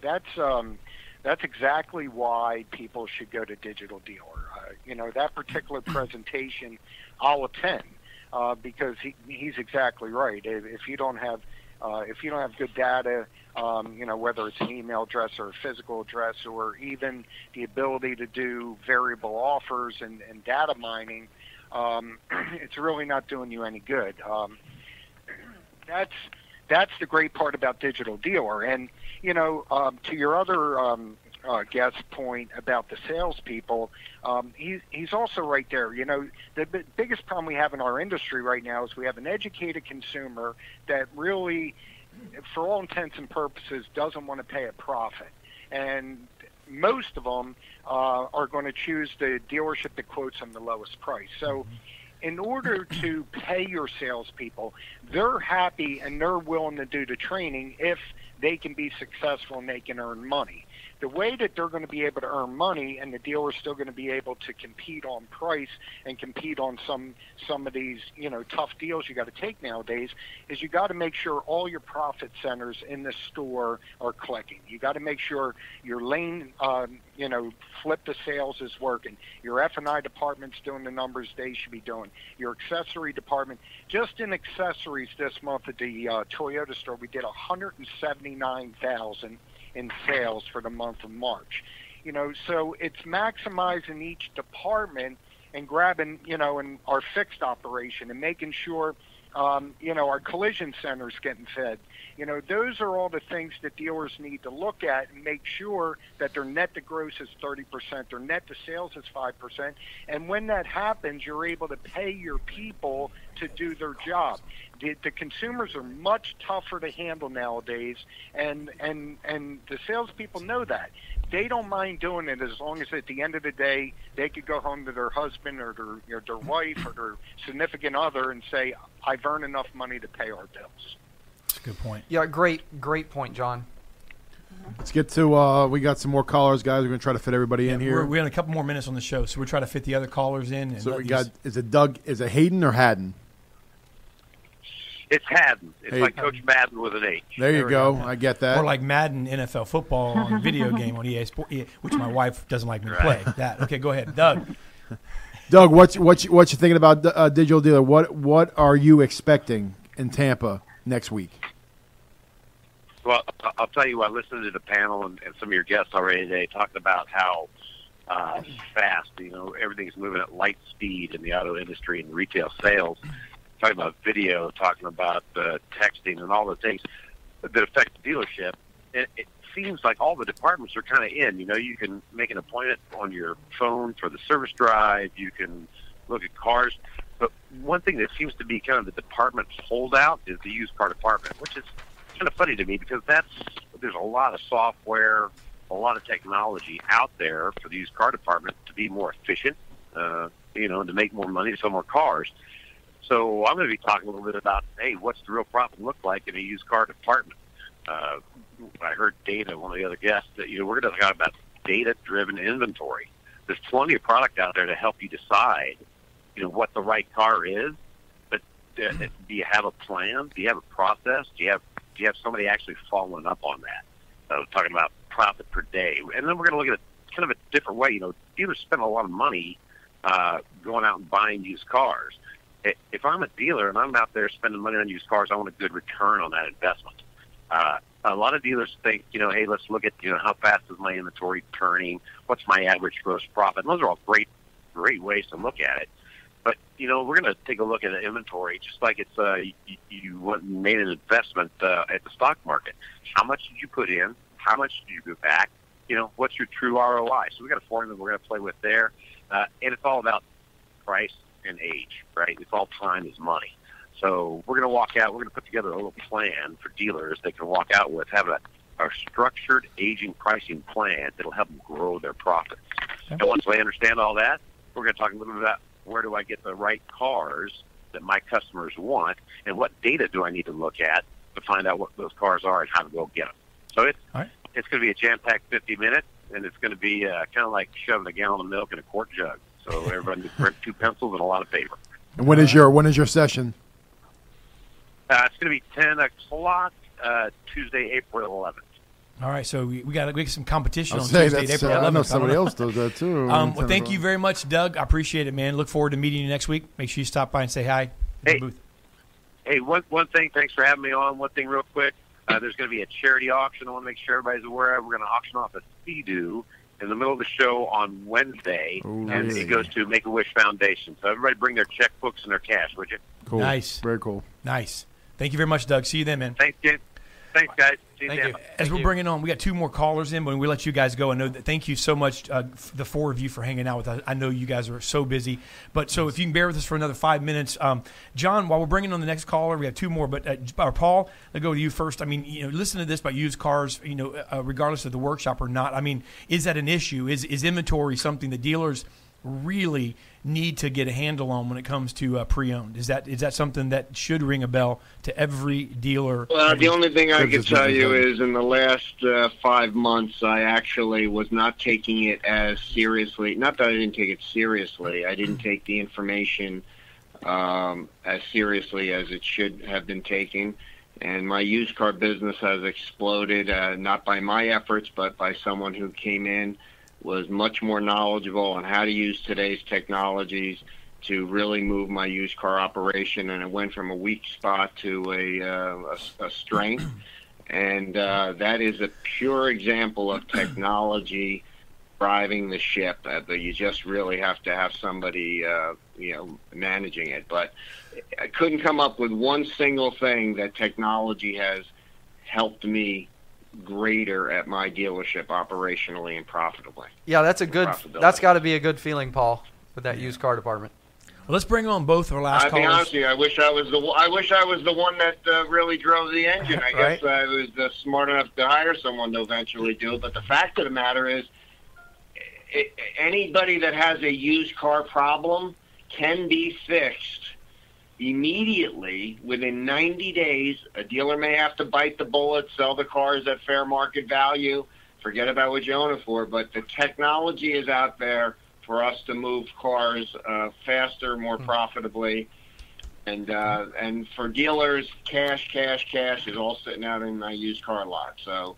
that's um, that's exactly why people should go to Digital Dealer. Uh, you know, that particular presentation, I'll attend uh, because he, he's exactly right. If, if you don't have uh, if you don't have good data, um, you know, whether it's an email address or a physical address or even the ability to do variable offers and, and data mining, um, it's really not doing you any good. Um, that's that's the great part about digital dealer. And you know, um, to your other um, uh, guest point about the salespeople, um, he, he's also right there. You know, the b- biggest problem we have in our industry right now is we have an educated consumer that really, for all intents and purposes, doesn't want to pay a profit. And most of them uh, are going to choose the dealership that quotes them the lowest price. So, in order to pay your salespeople, they're happy and they're willing to do the training if they can be successful and they can earn money the way that they're going to be able to earn money and the dealer's still going to be able to compete on price and compete on some some of these you know tough deals you got to take nowadays is you got to make sure all your profit centers in the store are clicking. You got to make sure your lane um, you know flip the sales is working. Your f&i department's doing the numbers they should be doing. Your accessory department just in accessories this month at the uh, toyota store we did 179000 in sales for the month of March. You know, so it's maximizing each department and grabbing, you know, in our fixed operation and making sure, um, you know, our collision centers getting fed. You know, those are all the things that dealers need to look at and make sure that their net to gross is 30%, their net to sales is 5%. And when that happens, you're able to pay your people to do their job. The, the consumers are much tougher to handle nowadays, and and and the salespeople know that. They don't mind doing it as long as at the end of the day they could go home to their husband or their or their wife or their significant other and say, "I've earned enough money to pay our bills." That's a good point. Yeah, great, great point, John. Let's get to. Uh, we got some more callers, guys. We're gonna try to fit everybody in here. We're, we have a couple more minutes on the show, so we're trying to fit the other callers in. And so we these- got. Is it Doug? Is it Hayden or Haddon? It's Madden. It's Hey. like Coach Madden with an H. There you go. I get that. Or like Madden NFL football on video game on EA Sport, which my wife doesn't like me to play. That okay? Go ahead, Doug. Doug, what's what you, what you thinking about uh, digital dealer? What what are you expecting in Tampa next week? Well, I- I'll tell you, I listened to the panel and, and some of your guests already today talking about how uh, fast, you know, everything's moving at light speed in the auto industry and retail sales. Talking about video, talking about uh, texting and all the things that affect the dealership. It, it seems like all the departments are kind of in. You know, you can make an appointment on your phone for the service drive. You can look at cars. But one thing that seems to be kind of the department's holdout is the used car department, which is kind of funny to me because that's there's a lot of software a lot of technology out there for the used car department to be more efficient, uh, you know, to make more money, to sell more cars. So I'm going to be talking a little bit about, hey, what's the real profit look like in a used car department? Uh, I heard Dana, one of the other guests, that you know we're going to talk about data-driven inventory. There's plenty of product out there to help you decide, you know, what the right car is. But uh, do you have a plan? Do you have a process? Do you have do you have somebody actually following up on that? Uh, talking about profit per day, and then we're going to look at it kind of a different way. You know, dealers spend a lot of money uh, going out and buying used cars. If I'm a dealer and I'm out there spending money on used cars, I want a good return on that investment. Uh, a lot of dealers think, you know, hey, let's look at, you know, how fast is my inventory turning? What's my average gross profit? And those are all great, great ways to look at it. But you know, we're going to take a look at the inventory, just like it's uh, you, you made an investment uh, at the stock market. How much did you put in? How much did you get back? You know, what's your true ROI? So we got a formula we're going to play with there, uh, and it's all about price and age, right? It's all time is money. So we're going to walk out. We're going to put together a little plan for dealers they can walk out with, have a, a structured aging pricing plan that'll help them grow their profits. And once they understand all that, we're going to talk a little bit about where do I get the right cars that my customers want, and what data do I need to look at to find out what those cars are and how to go get them. So it's it's going to be a jam-packed 50 minutes, and it's going to be uh, kind of like shoving a gallon of milk in a quart jug. So everybody needs to bring two pencils and a lot of paper. And when is your when is your session? Uh, it's going to be 10 o'clock uh, Tuesday, April 11th. All right, so we, we got to get some competition I'll on Tuesday, that's, April uh, 11th. I know don't somebody else does that too. Um, well, thank you very much, Doug. I appreciate it, man. Look forward to meeting you next week. Make sure you stop by and say hi. Hey, Booth. hey, one one thing. Thanks for having me on. One thing, real quick. Uh, there's going to be a charity auction. I want to make sure everybody's aware of. We're going to auction off a Sea-Doo in the middle of the show on Wednesday, oh, and nice. it goes to Make a Wish Foundation. So everybody bring their checkbooks and their cash, would you? Cool. Nice. Very cool. Nice. Thank you very much, Doug. See you then, man. Thanks, Jim. Thanks, guys. See you then. As we're bringing on, we got two more callers in, but we let you guys go. I know that. Thank you so much, uh, f- the four of you, for hanging out with us. I know you guys are so busy, but so if you can bear with us for another five minutes, um, John. While we're bringing on the next caller, we have two more. But uh, J- uh, Paul, I'll go to you first. I mean, you know, listen to this about used cars. You know, uh, regardless of the workshop or not. I mean, is that an issue? Is is inventory something the dealers really need to get a handle on when it comes to uh, pre-owned? Is that is that something that should ring a bell to every dealer? Well, the only thing I can tell you is in the last uh, five months, I actually was not taking it as seriously. Not that I didn't take it seriously. I didn't take the information um, as seriously as it should have been taken. And my used car business has exploded, uh, not by my efforts, but by someone who came in, was much more knowledgeable on how to use today's technologies to really move my used car operation. And it went from a weak spot to a, uh, a, a strength. And uh, that is a pure example of technology driving the ship. Uh, that you just really have to have somebody, uh, you know, managing it. But I couldn't come up with one single thing that technology has helped me greater at my dealership operationally and profitably. Yeah, that's a good. That's got to be a good feeling, Paul, with that used car department. Well, let's bring on both our last I'll be honest with you. I wish I was the I wish I was the one that uh, really drove the engine. I guess I was uh, smart enough to hire someone to eventually do it. But the fact of the matter is, i anybody that has a used car problem can be fixed immediately within 90 days. A dealer may have to bite the bullet, sell the cars at fair market value, forget about what you own it for. But the technology is out there for us to move cars uh, faster, more profitably. And uh, and for dealers, cash, cash, cash is all sitting out in my used car lot. So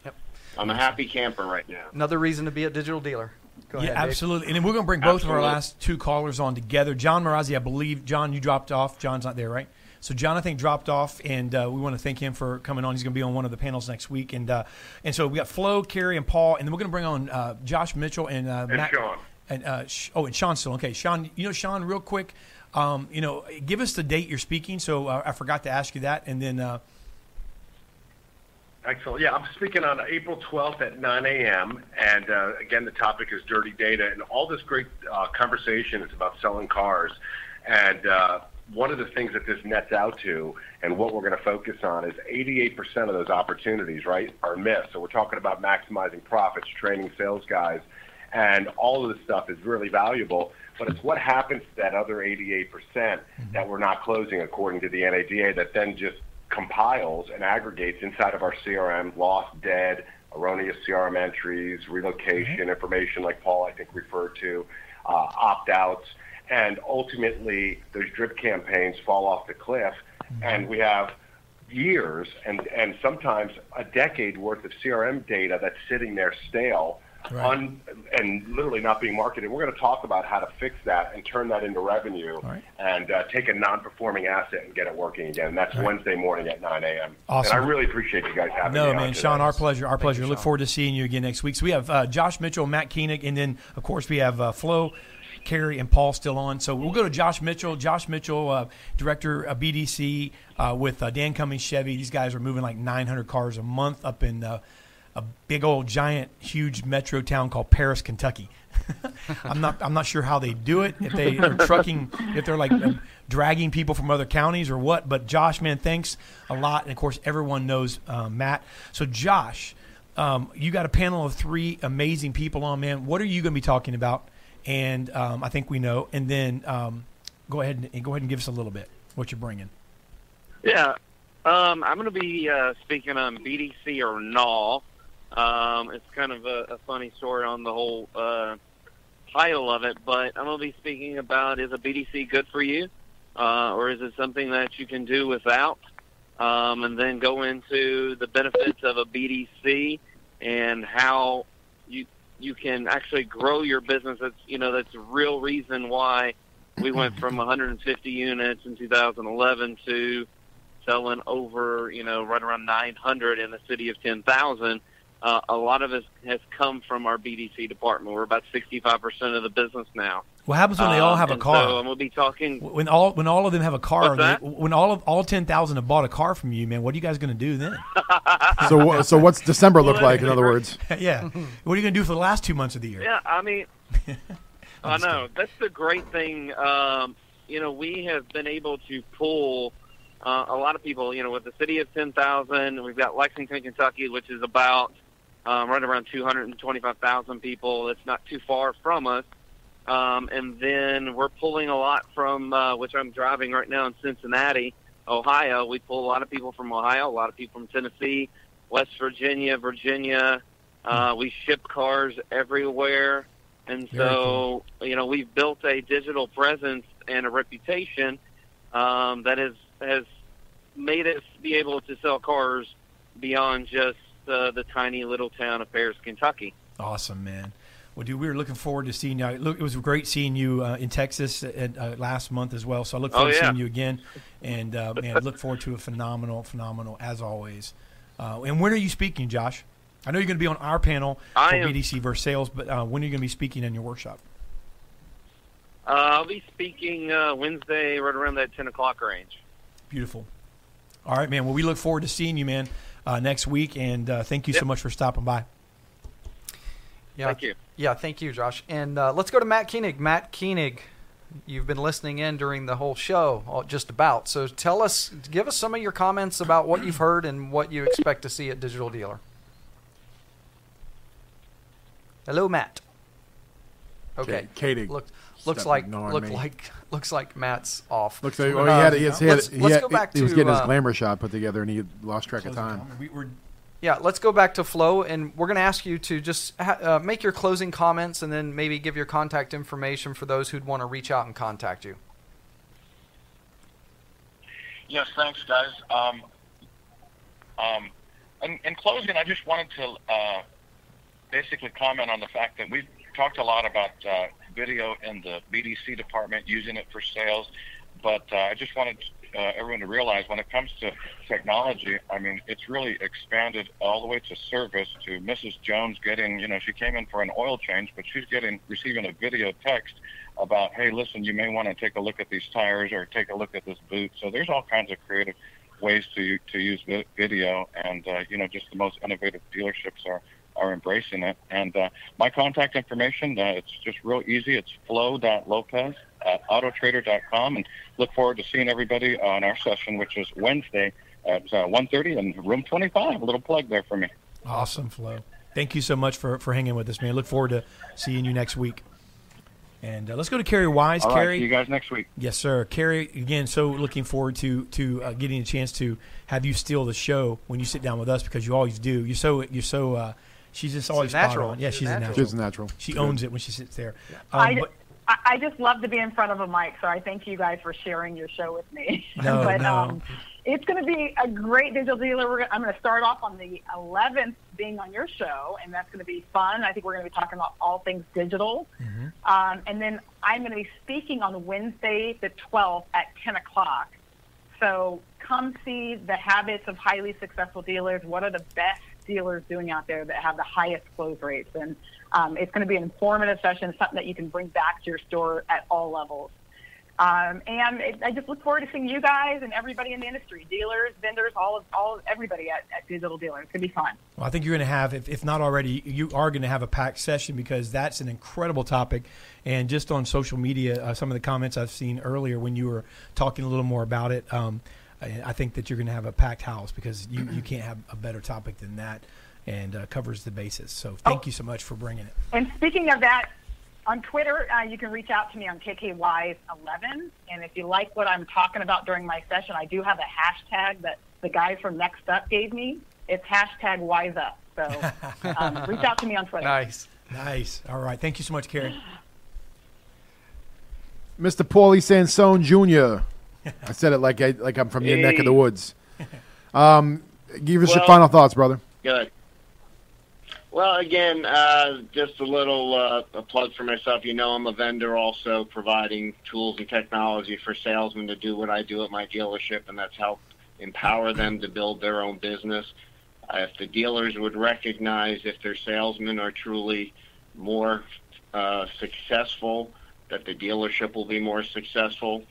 I'm a happy camper right now. Another reason to be a digital dealer. Go yeah, ahead, Dave. absolutely. And then we're going to bring both of our last two callers on together. John Marazzi, I believe. John, you dropped off. John's not there, right? So John, I think, dropped off, and uh, we want to thank him for coming on. He's going to be on one of the panels next week, and uh, and so we got Flo, Carrie, and Paul, and then we're going to bring on uh, Josh Mitchell and uh, And Matt, Sean. and uh, Sh- oh, and Sean still okay. Sean, you know Sean, real quick, um, you know, give us the date you're speaking. So uh, I forgot to ask you that, and then uh, Excellent. Yeah, I'm speaking on April 12th at 9 a.m. And uh, again, the topic is dirty data. And all this great uh, conversation is about selling cars. And uh, one of the things that this nets out to and what we're going to focus on is 88% of those opportunities, right, are missed. So we're talking about maximizing profits, training sales guys, and all of this stuff is really valuable. But it's what happens to that other 88% that we're not closing according to the NADA that then just compiles and aggregates inside of our CRM, lost, dead, erroneous CRM entries, relocation information like Paul, I think, referred to, uh, opt-outs, and ultimately those drip campaigns fall off the cliff, and we have years and, and sometimes a decade worth of CRM data that's sitting there stale Right. and literally not being marketed. We're going to talk about how to fix that and turn that into revenue and uh, take a non-performing asset and get it working again. And that's Right. Wednesday morning at 9 a.m. Awesome. And I really appreciate you guys having No, me on man. Sean, our pleasure. Our pleasure. Look forward to seeing you again next week. So we have uh, Josh Mitchell, Matt Koenig, and then of course we have uh, Flo, Carrie, and Paul still on. So we'll go to Josh Mitchell. Josh Mitchell, uh, director of BDC uh, with uh, Dan Cummings Chevy. These guys are moving like 900 cars a month up in uh, a big old giant huge metro town called Paris, Kentucky. I'm not I'm not sure how they do it if they are trucking if they're like uh, dragging people from other counties or what. But Josh, man, thanks a lot. And of course, everyone knows uh, Matt. So Josh, um, you got a panel of three amazing people on. Man, what are you going to be talking about? And um, I think we know. And then um, go ahead and go ahead and give us a little bit what you're bringing. Yeah, um, I'm going to be uh, speaking on BDC or NAW. Um, it's kind of a, a funny story on the whole uh, title of it, but I'm going to be speaking about is a BDC good for you, uh, or is it something that you can do without? Um, and then go into the benefits of a BDC and how you you can actually grow your business. That's you know that's the real reason why we went from 150 units in 2011 to selling over, you know, right around 900 in the city of 10,000. Uh, a lot of it has come from our BDC department. We're about 65% of the business now. What happens when they all Um, have a car? So I'm going to be talking. When all when all of them have a car, What's that? they- when all of all ten thousand have bought a car from you, man, what are you guys going to do then? So, so what's December look like? In other words, yeah, what are you going to do for the last two months of the year? Yeah, I mean, I know that's the great thing. Um, you know, we have been able to pull uh, a lot of people. You know, with the city of ten thousand, we've got Lexington, Kentucky, which is about um, right around two hundred and twenty-five thousand people. It's not too far from us. Um, and then we're pulling a lot from uh, which I'm driving right now in Cincinnati, Ohio. We pull a lot of people from Ohio, a lot of people from Tennessee, West Virginia, Virginia. Uh, we ship cars everywhere, and so you know we've built a digital presence and a reputation um, that has has made us be able to sell cars beyond just uh, the tiny little town of Paris, Kentucky. Awesome, man. Well, dude, we were looking forward to seeing you. Look, it was great seeing you uh, in Texas at, uh, last month as well. So I look Oh, forward to seeing you again, and uh, man, look forward to a phenomenal, phenomenal as always. Uh, and when are you speaking, Josh? I know you're going to be on our panel for am- BDC versus sales, but uh, when are you going to be speaking in your workshop? Uh, I'll be speaking uh, Wednesday, right around that ten o'clock range. Beautiful. All right, man. Well, we look forward to seeing you, man, uh, next week, and uh, thank you so much for stopping by. Yeah. Thank you. Yeah, thank you, Josh. And uh, let's go to Matt Koenig. Matt Koenig, you've been listening in during the whole show, just about. So tell us, give us some of your comments about what you've heard and what you expect to see at Digital Dealer. Hello, Matt. Okay. K- Koenig. Look, looks like ignoring look me. like looks like Matt's off. looks like So, oh, he had, he had, he had, let's, he, let's had- go back he was to, getting his uh, glamour shot put together, and he lost track of time. Yeah, let's go back to Flo, and we're going to ask you to just ha- uh, make your closing comments, and then maybe give your contact information for those who'd want to reach out and contact you. Yes, thanks, guys. Um, um, in, in closing, I just wanted to uh, basically comment on the fact that we've talked a lot about uh, video in the BDC department, using it for sales, but uh, I just wanted uh, everyone to realize when it comes to technology, I mean, it's really expanded all the way to service, to Mrs. Jones getting, you know, she came in for an oil change, but she's getting receiving a video text about, hey, listen, you may want to take a look at these tires or take a look at this boot. So there's all kinds of creative ways to to use video, and uh, you know, just the most innovative dealerships are are embracing it. And uh, my contact information, uh, it's just real easy. It's flo.lopez at autotrader.com. And look forward to seeing everybody on our session, which is Wednesday at uh, 1.30 in room 25. A little plug there for me. Awesome, Flo. Thank you so much for, for hanging with us, man. Look forward to seeing you next week. And uh, let's go to Carrie Wise. All right, Carrie, see you guys next week. Yes, sir. Carrie, again, so looking forward to to uh, getting a chance to have you steal the show when you sit down with us because you always do. You're so you're so. Uh, she's just always spot natural. on. Yeah, She's she's, a a natural. natural. She's a natural. She Good. owns it when she sits there. I, Um, d- but- I- I just love to be in front of a mic, so I thank you guys for sharing your show with me. No, but no. um, it's going to be a great digital dealer. We're, gonna- I'm going to start off on the 11th being on your show, and that's going to be fun. I think we're going to be talking about all things digital. Um, and then I'm going to be speaking on Wednesday, the 12th at 10 o'clock. So come see the habits of highly successful dealers. What are the best dealers doing out there that have the highest close rates? And um, it's going to be an informative session, something that you can bring back to your store at all levels. Um, and it, I just look forward to seeing you guys and everybody in the industry, dealers, vendors, all of all everybody at, at Digital Dealer. It's going to be fun. Well, I think you're going to have, if, if not already, you are going to have a packed session because that's an incredible topic. And just on social media, uh, some of the comments I've seen earlier when you were talking a little more about it, um, I, I think that you're going to have a packed house because you, you can't have a better topic than that and uh, covers the basis. So thank you so much for bringing it. And speaking of that, on Twitter, uh, you can reach out to me on KKWise11. And if you like what I'm talking about during my session, I do have a hashtag that the guys from Next Up gave me. It's hashtag Wise Up. So um, reach out to me on Twitter. Nice. Nice. All right. Thank you so much, Carrie. Mr. Paulie Sansone Jr. I said it like I, like I'm from your neck of the woods. Um, give us your final thoughts, brother. Good. Well, again, uh, just a little uh, a plug for myself. You know, I'm a vendor also providing tools and technology for salesmen to do what I do at my dealership, and that's help empower them to build their own business. Uh, if the dealers would recognize if their salesmen are truly more uh, successful, that the dealership will be more successful.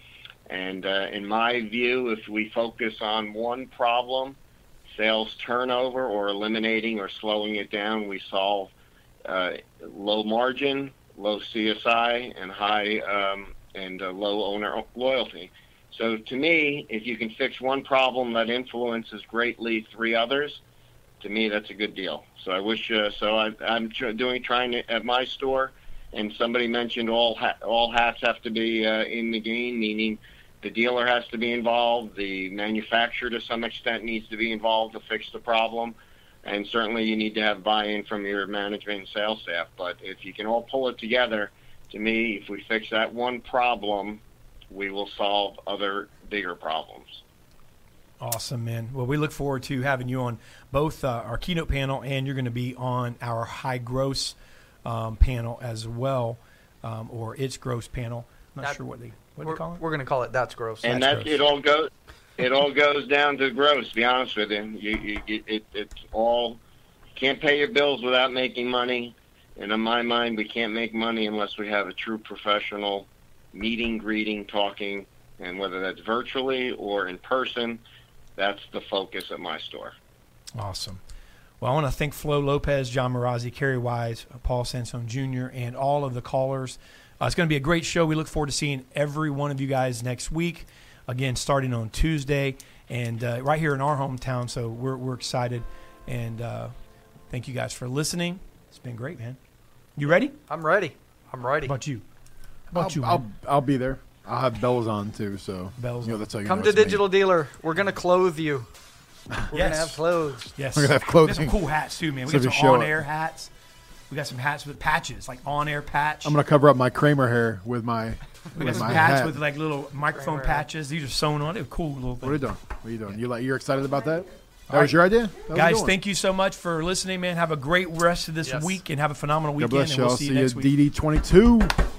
And uh, in my view, if we focus on one problem, sales turnover or eliminating or slowing it down, we solve uh, low margin, low CSI, and high um, and uh, low owner loyalty. So to me, if you can fix one problem that influences greatly three others, to me that's a good deal. So I wish. Uh, so I, I'm tr- doing trying to, at my store, and somebody mentioned all ha- all hats have to be uh, in the game, meaning the dealer has to be involved, the manufacturer to some extent needs to be involved to fix the problem, and certainly you need to have buy-in from your management and sales staff. But if you can all pull it together, to me, if we fix that one problem, we will solve other bigger problems. Awesome, man. Well, we look forward to having you on both uh, our keynote panel and you're going to be on our high gross um, panel as well, um, or its gross panel. I'm not That- sure what they what we're, call it. We're going to call it that's gross. and that it all goes it all goes down to gross. To be honest with you, you, you, you it, it's all can't pay your bills without making money. And in my mind, we can't make money unless we have a true professional meeting, greeting, talking, and whether that's virtually or in person, that's the focus at my store. Awesome. Well, I want to thank Flo Lopez, John Marazzi, Carrie Wise, uh, Paul Sansone Jr., and all of the callers. Uh, it's going to be a great show. We look forward to seeing every one of you guys next week. Again, starting on Tuesday, and uh, right here in our hometown. So we're we're excited, and uh, thank you guys for listening. It's been great, man. You ready? I'm ready. I'm ready. How about you? How about I'll, you? I'll. I'll be there. I'll have bells on too. So bells. You know, that's how you Come know to it's me. Digital Dealer. We're going to clothe you. We're going to Yes. have clothes. Yes, We're gonna have We got some cool hats too, man. We So got some on-air hats. We got some hats with patches, like on-air patch. I'm gonna cover up my Kramer hair with my We got with some my hats hat. with like little microphone patches. These are sewn on. They're cool little things. What are you doing? What are you doing? You like? You're excited about that? That All was right. your idea, That guys. good one. Thank you so much for listening, man. Have a great rest of this Yes. week and have a phenomenal God weekend. bless and you. we'll I'll see see you you next at week. DD22.